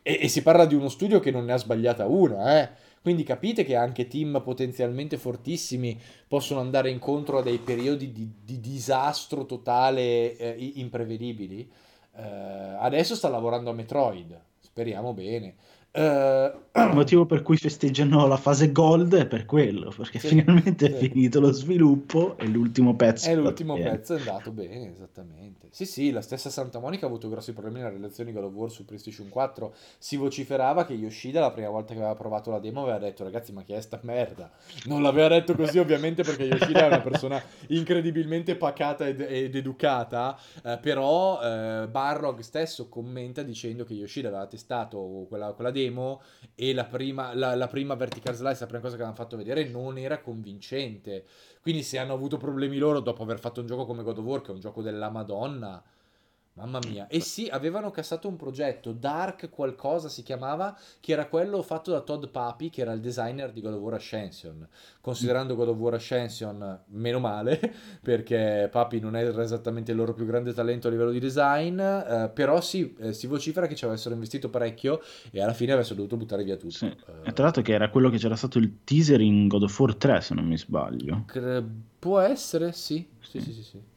E, e si parla di uno studio che non ne ha sbagliata una, eh. Quindi capite che anche team potenzialmente fortissimi possono andare incontro a dei periodi di, di disastro totale eh, imprevedibili. Eh, adesso sta lavorando a Metroid, speriamo bene. Il motivo per cui festeggiano la fase gold è per quello, perché sì, finalmente sì. è finito lo sviluppo e l'ultimo pezzo. E l'ultimo pezzo è andato bene, esattamente. Sì, sì, la stessa Santa Monica ha avuto grossi problemi nella relazione di God of War su PlayStation 4. Si vociferava che Yoshida la prima volta che aveva provato la demo aveva detto ragazzi ma che è sta merda? Non l'aveva detto così ovviamente perché Yoshida è una persona incredibilmente pacata ed, ed educata, eh, però eh, Barrog stesso commenta dicendo che Yoshida aveva testato quella, quella demo demo e la prima, la, la prima vertical slice, la prima cosa che hanno fatto vedere, non era convincente. Quindi se hanno avuto problemi loro dopo aver fatto un gioco come God of War, che è un gioco della Madonna, Mamma mia. E sì, avevano cassato un progetto, Dark qualcosa si chiamava, che era quello fatto da Todd Papi, che era il designer di God of War Ascension. Considerando God of War Ascension, meno male, perché Papi non era esattamente il loro più grande talento a livello di design, eh, però sì, eh, si vocifera che ci avessero investito parecchio e alla fine avessero dovuto buttare via tutto. Sì. Eh, tra l'altro che era quello che c'era stato il teaser in God of War 3, se non mi sbaglio. Cre- può essere, sì. Sì, sì, sì, sì.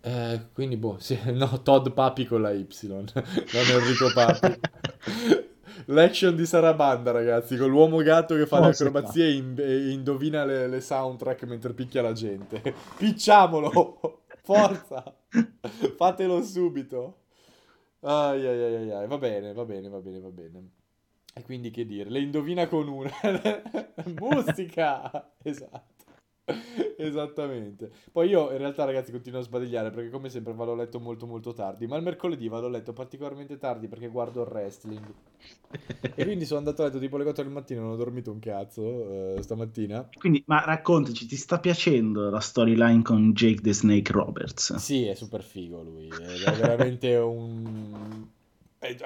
Eh, quindi, boh, sì, no, Todd Papi con la Y, non Enrico Papi. L'action di Sarabanda, ragazzi, con l'uomo gatto che fa oh, le acrobazie e, in- e indovina le-, le soundtrack mentre picchia la gente. Picciamolo! Forza! Fatelo subito! Ai, ai, ai, ai, va bene, va bene, va bene, va bene. E quindi che dire, le indovina con una. Musica! Esatto. Esattamente. Poi io in realtà ragazzi continuo a sbadigliare perché come sempre vado a letto molto molto tardi, ma il mercoledì vado a letto particolarmente tardi perché guardo il wrestling. e quindi sono andato a letto tipo alle 4 del mattino, non ho dormito un cazzo uh, stamattina. Quindi, ma raccontaci, ti sta piacendo la storyline con Jake the Snake Roberts? Sì, è super figo lui, è veramente un... Eh,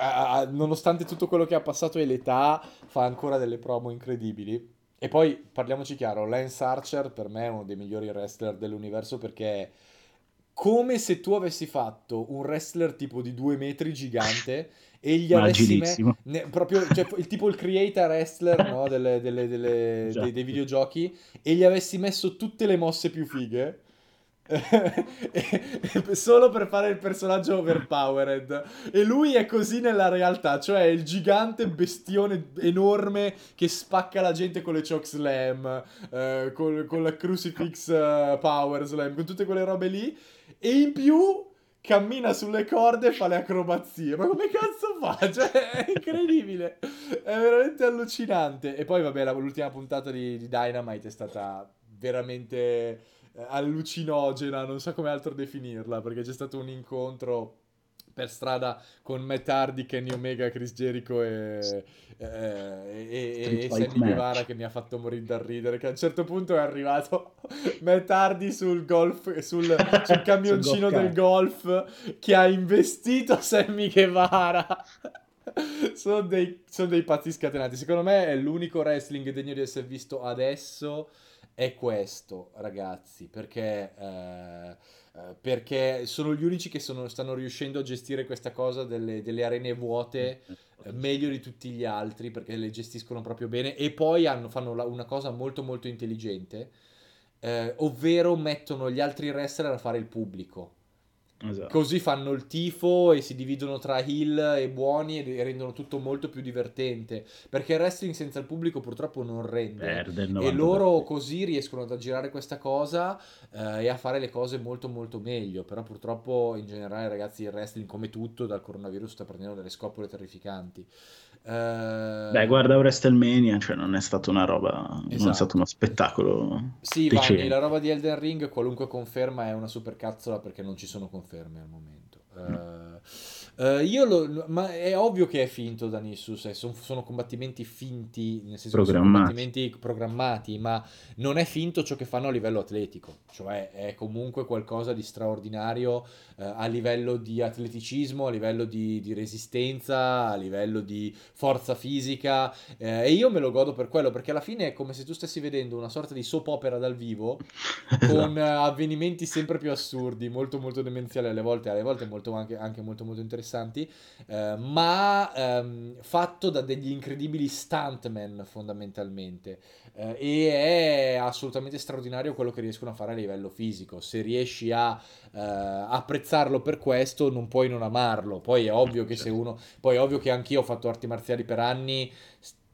nonostante tutto quello che ha passato e l'età, fa ancora delle promo incredibili e poi parliamoci chiaro, Lance Archer per me è uno dei migliori wrestler dell'universo perché è come se tu avessi fatto un wrestler tipo di due metri gigante e gli avessi messo proprio cioè, il tipo il creator wrestler no, delle, delle, delle, dei, dei videogiochi e gli avessi messo tutte le mosse più fighe solo per fare il personaggio overpowered. E lui è così nella realtà cioè il gigante bestione enorme che spacca la gente con le choke slam eh, con, con, la crucifix uh, power slam con tutte quelle robe lì. E in più cammina sulle corde e fa le acrobazie. Ma come cazzo fa? cioè è incredibile. È veramente allucinante. E poi vabbè l'ultima puntata di, di Dynamite è stata veramente allucinogena, non so come altro definirla, perché c'è stato un incontro per strada con Matt Hardy, Kenny Omega, Chris Jericho e, eh, e, e Sammy Guevara che mi ha fatto morire da ridere che a un certo punto è arrivato Matt Hardy sul golf sul, sul camioncino del golf che ha investito Sammy Guevara. Sono, dei, sono dei pazzi scatenati secondo me è l'unico wrestling degno di essere visto adesso è questo, ragazzi, perché, eh, eh, perché sono gli unici che sono, stanno riuscendo a gestire questa cosa delle, delle arene vuote eh, meglio di tutti gli altri, perché le gestiscono proprio bene e poi hanno, fanno la, una cosa molto molto intelligente, eh, ovvero mettono gli altri wrestler a fare il pubblico. Esatto. Così fanno il tifo e si dividono tra heel e buoni e rendono tutto molto più divertente. Perché il wrestling senza il pubblico purtroppo non rende. E loro così riescono ad aggirare questa cosa eh, e a fare le cose molto molto meglio. Però purtroppo in generale ragazzi il wrestling come tutto dal coronavirus sta prendendo delle scopole terrificanti. Eh... Beh, guarda WrestleMania, cioè non è stata una roba, esatto. non è esatto. stato uno spettacolo. Sì, Vanni, la roba di Elden Ring, qualunque conferma è una super cazzola perché non ci sono conferme al momento. Uh, Uh, io lo, ma è ovvio che è finto da Nissus, eh, sono, sono, combattimenti finti, nel senso che sono combattimenti programmati, ma non è finto ciò che fanno a livello atletico, cioè è comunque qualcosa di straordinario uh, a livello di atleticismo, a livello di, di resistenza, a livello di forza fisica uh, e io me lo godo per quello, perché alla fine è come se tu stessi vedendo una sorta di soap opera dal vivo con avvenimenti sempre più assurdi, molto molto demenziali alle volte, alle volte molto, anche, anche molto molto interessanti interessanti, eh, ma ehm, fatto da degli incredibili stuntmen fondamentalmente. Eh, e è assolutamente straordinario quello che riescono a fare a livello fisico. Se riesci a eh, apprezzarlo per questo, non puoi non amarlo. Poi è ovvio che se certo. uno. Poi è ovvio che anch'io ho fatto arti marziali per anni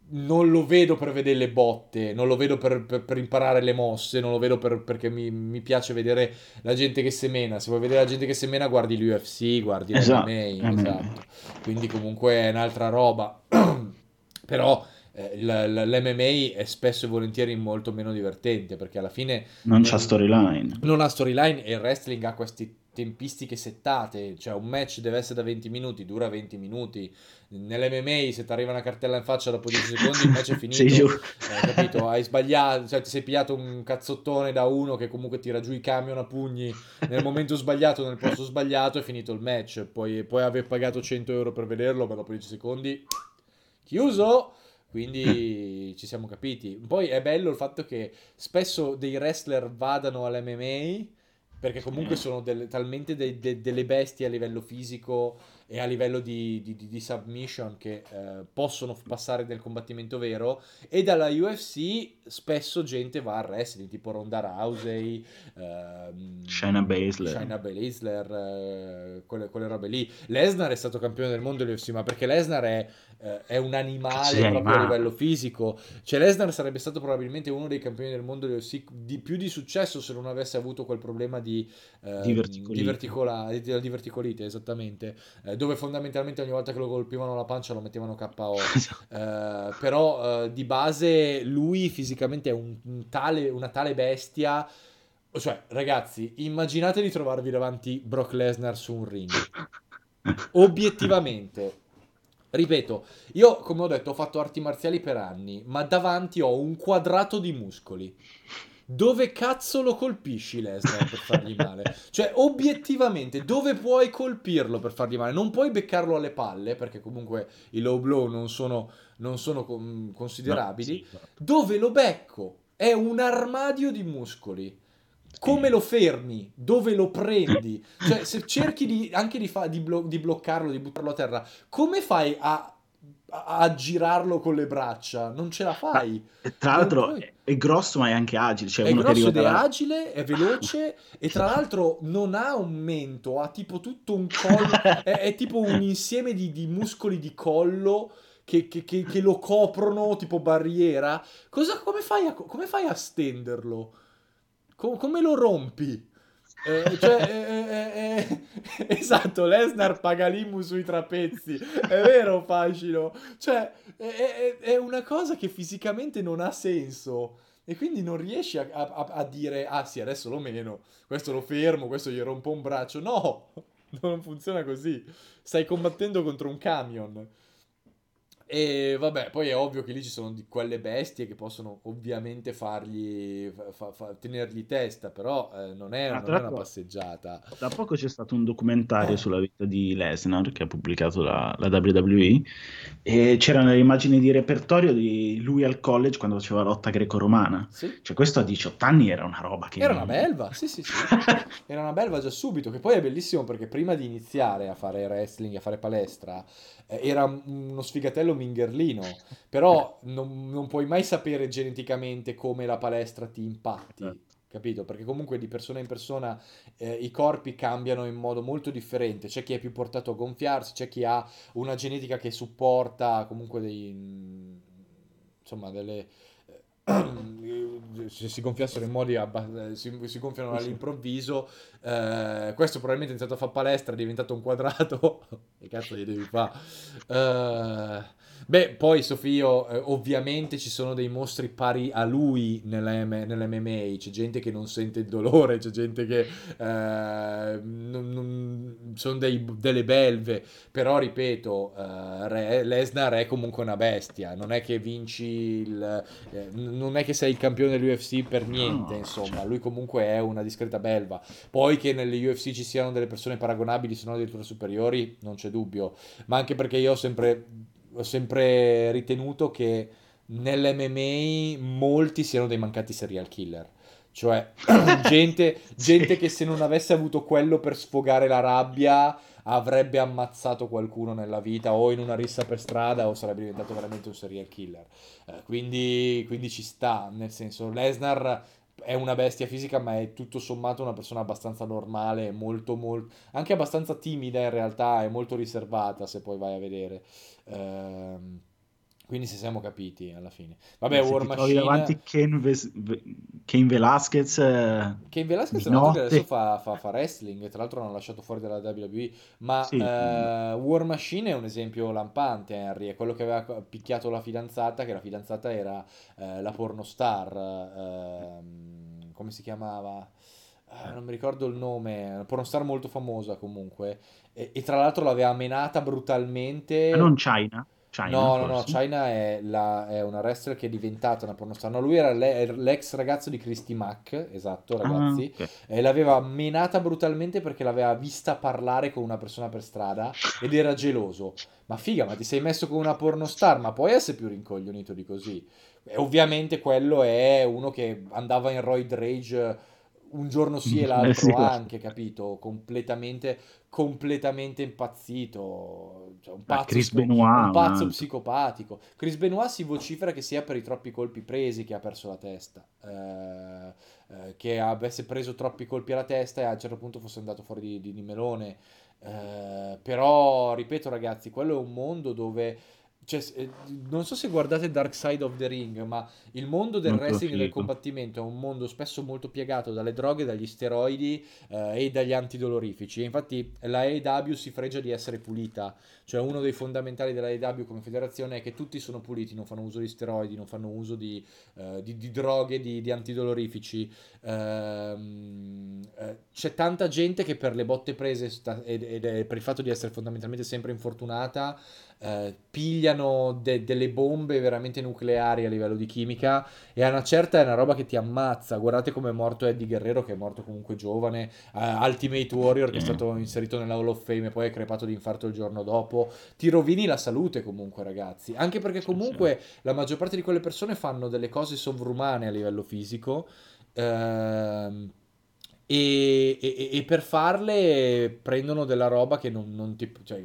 non lo vedo per vedere le botte, non lo vedo per, per, per imparare le mosse, non lo vedo per, perché mi, mi, piace vedere la gente che semena. Se vuoi vedere la gente che semena, guardi l'UFC, guardi esatto. l'MMA, esatto. Quindi comunque è un'altra roba. Però eh, l'MMA è spesso e volentieri molto meno divertente perché alla fine... Non c'ha storyline. Non ha storyline e il wrestling ha questi tempistiche settate, cioè un match deve essere da 20 minuti, dura 20 minuti. Nell'MMA se ti arriva una cartella in faccia dopo 10 secondi il match è finito. eh, capito? Hai sbagliato, cioè ti sei pigliato un cazzottone da uno che comunque tira giù i camion a pugni nel momento sbagliato, nel posto sbagliato, è finito il match. Poi, puoi aver pagato 100 euro per vederlo, ma dopo 10 secondi chiuso. Quindi ci siamo capiti. Poi è bello il fatto che spesso dei wrestler vadano all'MMA perché comunque sono delle, talmente de, de, delle bestie a livello fisico e a livello di, di, di submission che eh, possono passare nel combattimento vero. E dalla UFC spesso gente va al wrestling tipo Ronda Rousey ehm, Shayna Baszler. Shayna Baszler eh, quelle, quelle, robe lì. Lesnar è stato campione del mondo dell'UFC ma perché Lesnar è, eh, è un animale proprio a livello fisico. Cioè Lesnar sarebbe stato probabilmente uno dei campioni del mondo dell'UFC di più di successo se non avesse avuto quel problema di, ehm, di, verticolite. Di, verticola, di, di verticolite esattamente. Eh, dove fondamentalmente ogni volta che lo colpivano la pancia lo mettevano KO. eh, però eh, di base lui fisicamente è un, un tale, una tale bestia. Cioè, ragazzi, immaginate di trovarvi davanti Brock Lesnar su un ring. Obiettivamente, ripeto, io come ho detto ho fatto arti marziali per anni, ma davanti ho un quadrato di muscoli dove cazzo lo colpisci Lesnar per fargli male? Cioè, obiettivamente, dove puoi colpirlo per fargli male? Non puoi beccarlo alle palle, perché comunque i low blow non sono, non sono considerabili. No, sì. Dove lo becco? È un armadio di muscoli. Come lo fermi? Dove lo prendi? Cioè, se cerchi di, anche di, fa, di, blo- di bloccarlo, di buttarlo a terra, come fai a a girarlo con le braccia, non ce la fai. Tra l'altro puoi... è grosso ma è anche agile. Cioè è grosso ed è dalla... agile, è veloce e tra l'altro non ha un mento, ha tipo tutto un collo, è, è, tipo un insieme di, di muscoli di collo che, che, che, che, lo coprono tipo barriera. Cosa, come, fai a, come fai a stenderlo? Com- come lo rompi? Eh, cioè, eh, eh, eh esatto, Lesnar paga l'immu sui trapezzi, è vero Fascino? Cioè, è, è, una cosa che fisicamente non ha senso e quindi non riesci a, a, a, dire, ah sì, adesso lo meno, questo lo fermo, questo gli rompo un braccio. No, non funziona così. Stai combattendo contro un camion. E vabbè, poi è ovvio che lì ci sono di quelle bestie che possono ovviamente fargli, fa, fa, tenergli testa, però eh, non, è, ah, non è una passeggiata. Da poco c'è stato un documentario eh. sulla vita di Lesnar che ha pubblicato la, la, WWE e c'erano le immagini di repertorio di lui al college quando faceva lotta greco-romana. Sì. Cioè questo a 18 anni era una roba che... Era una belva, sì sì sì. era una belva già subito, che poi è bellissimo perché prima di iniziare a fare wrestling, a fare palestra, era uno sfigatello mingherlino, però non, non, puoi mai sapere geneticamente come la palestra ti impatti. Certo. Capito? Perché comunque di persona in persona eh, i corpi cambiano in modo molto differente. C'è chi è più portato a gonfiarsi, c'è chi ha una genetica che supporta comunque dei, insomma, delle, se si gonfiassero in modi abba- si, si gonfiano all'improvviso eh, questo probabilmente è iniziato a fare palestra è diventato un quadrato. Che cazzo gli devi fare? Eh, beh poi Sofio eh, ovviamente ci sono dei mostri pari a lui nell'MMA c'è gente che non sente il dolore c'è gente che eh, non, non, sono dei, delle belve. Però ripeto eh, Re, Lesnar è comunque una bestia. Non è che vinci il eh, non è che sei il campione dell'UFC per niente, no, insomma, certo. lui comunque è una discreta belva. Poi che nelle UFC ci siano delle persone paragonabili, se non addirittura superiori, non c'è dubbio, ma anche perché io ho sempre, ho sempre ritenuto che nell'MMA molti siano dei mancati serial killer. Cioè, gente, gente che se non avesse avuto quello per sfogare la rabbia avrebbe ammazzato qualcuno nella vita o in una rissa per strada o sarebbe diventato veramente un serial killer. Eh, quindi, quindi ci sta, nel senso, Lesnar è una bestia fisica, ma è tutto sommato una persona abbastanza normale, molto, molto, anche abbastanza timida in realtà, è molto riservata se poi vai a vedere. Ehm quindi se siamo capiti alla fine. Vabbè, se War Machine... davanti Ken, Ves... Ken Velasquez... Eh, Ken Velasquez è che adesso fa, fa, fa, wrestling, tra l'altro l'hanno lasciato fuori dalla WWE, ma sì. uh, War Machine è un esempio lampante, Henry, è quello che aveva picchiato la fidanzata, che la fidanzata era uh, la pornostar, uh, come si chiamava? Uh, non mi ricordo il nome, una pornostar molto famosa comunque, e, e tra l'altro l'aveva menata brutalmente. Ma non China? China, no, no, no, China è, la, è, una wrestler che è diventata una pornostar. No, lui era le, l'ex ragazzo di Christy Mack, esatto, ah, ragazzi. Ah, okay. E l'aveva menata brutalmente perché l'aveva vista parlare con una persona per strada ed era geloso. Ma figa, ma ti sei messo con una pornostar, ma puoi essere più rincoglionito di così. E ovviamente quello è uno che andava in Roid Rage un giorno sì e eh, l'altro sì, anche, capito? Completamente, completamente impazzito. Cioè, un ah, pazzo, Chris Benoit, un pazzo man. psicopatico. Chris Benoit si vocifera che sia per i troppi colpi presi che ha perso la testa. Eh, eh, che avesse preso troppi colpi alla testa e a un certo punto fosse andato fuori di, di, di melone. Eh, però, ripeto ragazzi, quello è un mondo dove cioè, eh, non so se guardate Dark Side of the Ring, ma il mondo del molto wrestling e del combattimento è un mondo spesso molto piegato dalle droghe, dagli steroidi eh, e dagli antidolorifici. E infatti la AEW si fregia di essere pulita, cioè uno dei fondamentali della AEW come federazione è che tutti sono puliti, non fanno uso di steroidi, non fanno uso di, uh, di, di droghe, di, di antidolorifici. Uh, c'è tanta gente che per le botte prese sta, ed, ed, per il fatto di essere fondamentalmente sempre infortunata eh, pigliano de- delle bombe veramente nucleari a livello di chimica e a una certa è una roba che ti ammazza. Guardate come è morto Eddie Guerrero, che è morto comunque giovane, uh, Ultimate Warrior, che è stato inserito nella Hall of Fame e poi è crepato di infarto il giorno dopo. Ti rovini la salute comunque, ragazzi. Anche perché comunque la maggior parte di quelle persone fanno delle cose sovrumane a livello fisico. Ehm e, e, e, per farle prendono della roba che non, non ti, cioè,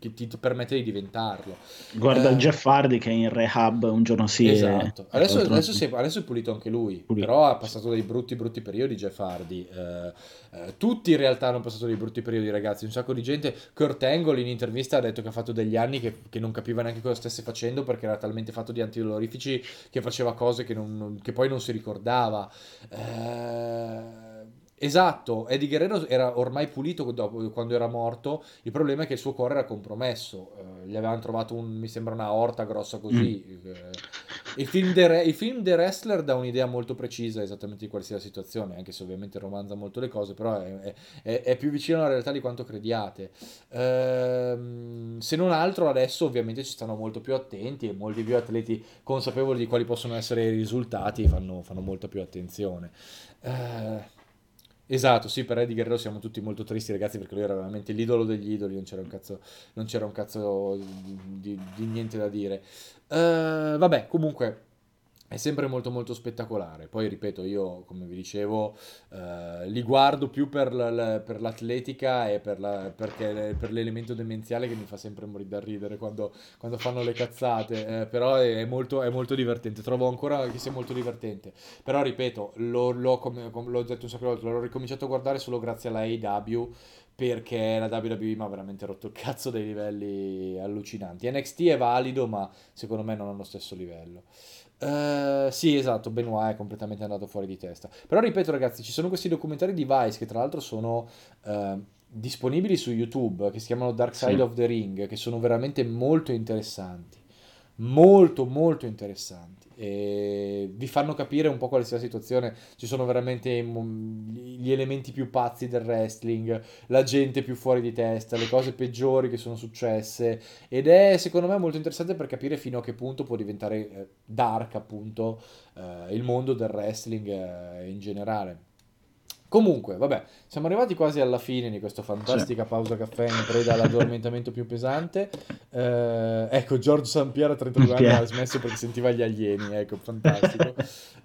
che ti, permette di diventarlo. Guarda eh, Jeff Hardy che è in rehab un giorno sì. Esatto. Adesso, adesso, si è, adesso, è, pulito anche lui, pulito. però ha passato dei brutti brutti periodi Jeff Hardy. Eh, eh, tutti in realtà hanno passato dei brutti periodi ragazzi, un sacco di gente. Kurt Angle in intervista ha detto che ha fatto degli anni che, che non capiva neanche cosa stesse facendo perché era talmente fatto di antidolorifici che faceva cose che, non, che poi non si ricordava. Eh Esatto, Eddie Guerrero era ormai pulito dopo, quando era morto, il problema è che il suo cuore era compromesso, eh, gli avevano trovato un, mi sembra una orta grossa così, mm. eh, il, film The, il film The Wrestler dà un'idea molto precisa esattamente di quale sia la situazione, anche se ovviamente romanza molto le cose, però è, è, è più vicino alla realtà di quanto crediate. Ehm, se non altro adesso ovviamente ci stanno molto più attenti e molti più atleti consapevoli di quali possono essere i risultati fanno, fanno molta più attenzione. Ehm, Esatto, sì, per Eddie Guerrero siamo tutti molto tristi, ragazzi, perché lui era veramente l'idolo degli idoli, non c'era un cazzo, c'era un cazzo di, di- di niente da dire. Eh, vabbè, comunque, è sempre molto molto spettacolare. Poi ripeto, io come vi dicevo, eh, li guardo più per, la- per l'atletica e per, la- per l'elemento demenziale che mi fa sempre morire da ridere quando, quando fanno le cazzate. Eh, però è, molto, è molto divertente. Trovo ancora che sia molto divertente. Però ripeto, l'ho, l'ho come- l'ho detto un sacco di volte, l'ho ricominciato a guardare solo grazie alla AEW perché la WWE mi ha veramente rotto il cazzo dei livelli allucinanti. NXT è valido, ma secondo me non ha lo stesso livello. Eh, sì, esatto, Benoit è completamente andato fuori di testa. Però ripeto, ragazzi, ci sono questi documentari di Vice che tra l'altro sono eh, disponibili su YouTube, che si chiamano Dark Side Sì. of the Ring, che sono veramente molto interessanti. Molto, molto interessanti. E vi fanno capire un po' quale sia la situazione. Ci sono veramente gli elementi più pazzi del wrestling, la gente più fuori di testa, le cose peggiori che sono successe. Ed è secondo me molto interessante per capire fino a che punto può diventare eh, dark, appunto, eh, il mondo del wrestling eh, in generale. Comunque, vabbè, siamo arrivati quasi alla fine di questa Sì. fantastica pausa caffè in preda all'addormentamento più pesante. Eh, ecco, Giorgio Sampiero a 32 anni ha smesso perché sentiva gli alieni, ecco, fantastico.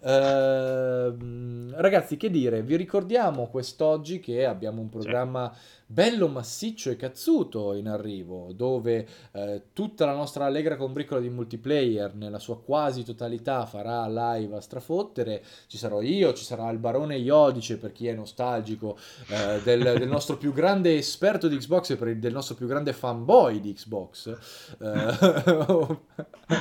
Ehm, ragazzi, che dire, vi ricordiamo quest'oggi che abbiamo un Sì. Bello, massiccio e cazzuto in arrivo, dove eh, tutta la nostra allegra combricola di multiplayer nella sua quasi totalità farà live a strafottere. Ci sarò io, ci sarà il barone Iodice per chi è nostalgico, eh, del, del nostro più grande esperto di Xbox e per il, del nostro più grande fanboy di Xbox. Eh,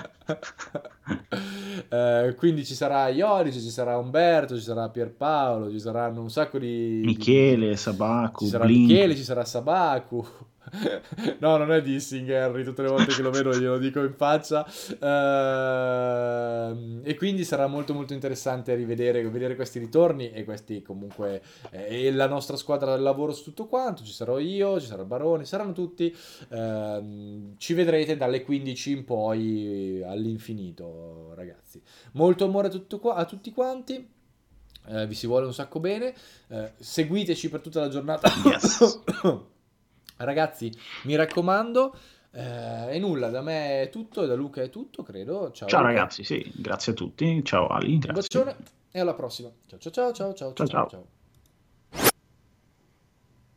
eh, quindi ci sarà Iodice, ci sarà Umberto, ci sarà Pierpaolo, ci saranno un sacco di... Michele, ci Sabaku, sarà Blink. Michele, ci sarà Sabaku. No, non è dissing Harry, tutte le volte che lo vedo glielo dico in faccia. Ehm, e quindi sarà molto molto interessante rivedere vedere questi ritorni e questi comunque eh, e la nostra squadra del lavoro su tutto quanto. Ci sarò io, ci sarà il Barone, saranno tutti. Ehm, ci vedrete dalle 15 in poi all'infinito, ragazzi. Molto amore a, tutto qua- a tutti quanti. Eh, vi si vuole un sacco bene. Eh, seguiteci per tutta la giornata. Yes. Ragazzi, mi raccomando. eh, e nulla, da me è tutto e da Luca è tutto, credo. Ciao, Ciao ragazzi, sì, grazie a tutti. Ciao Ali, Un grazie. bacione e alla prossima. Ciao ciao ciao ciao Ciao, ciao ciao. ciao.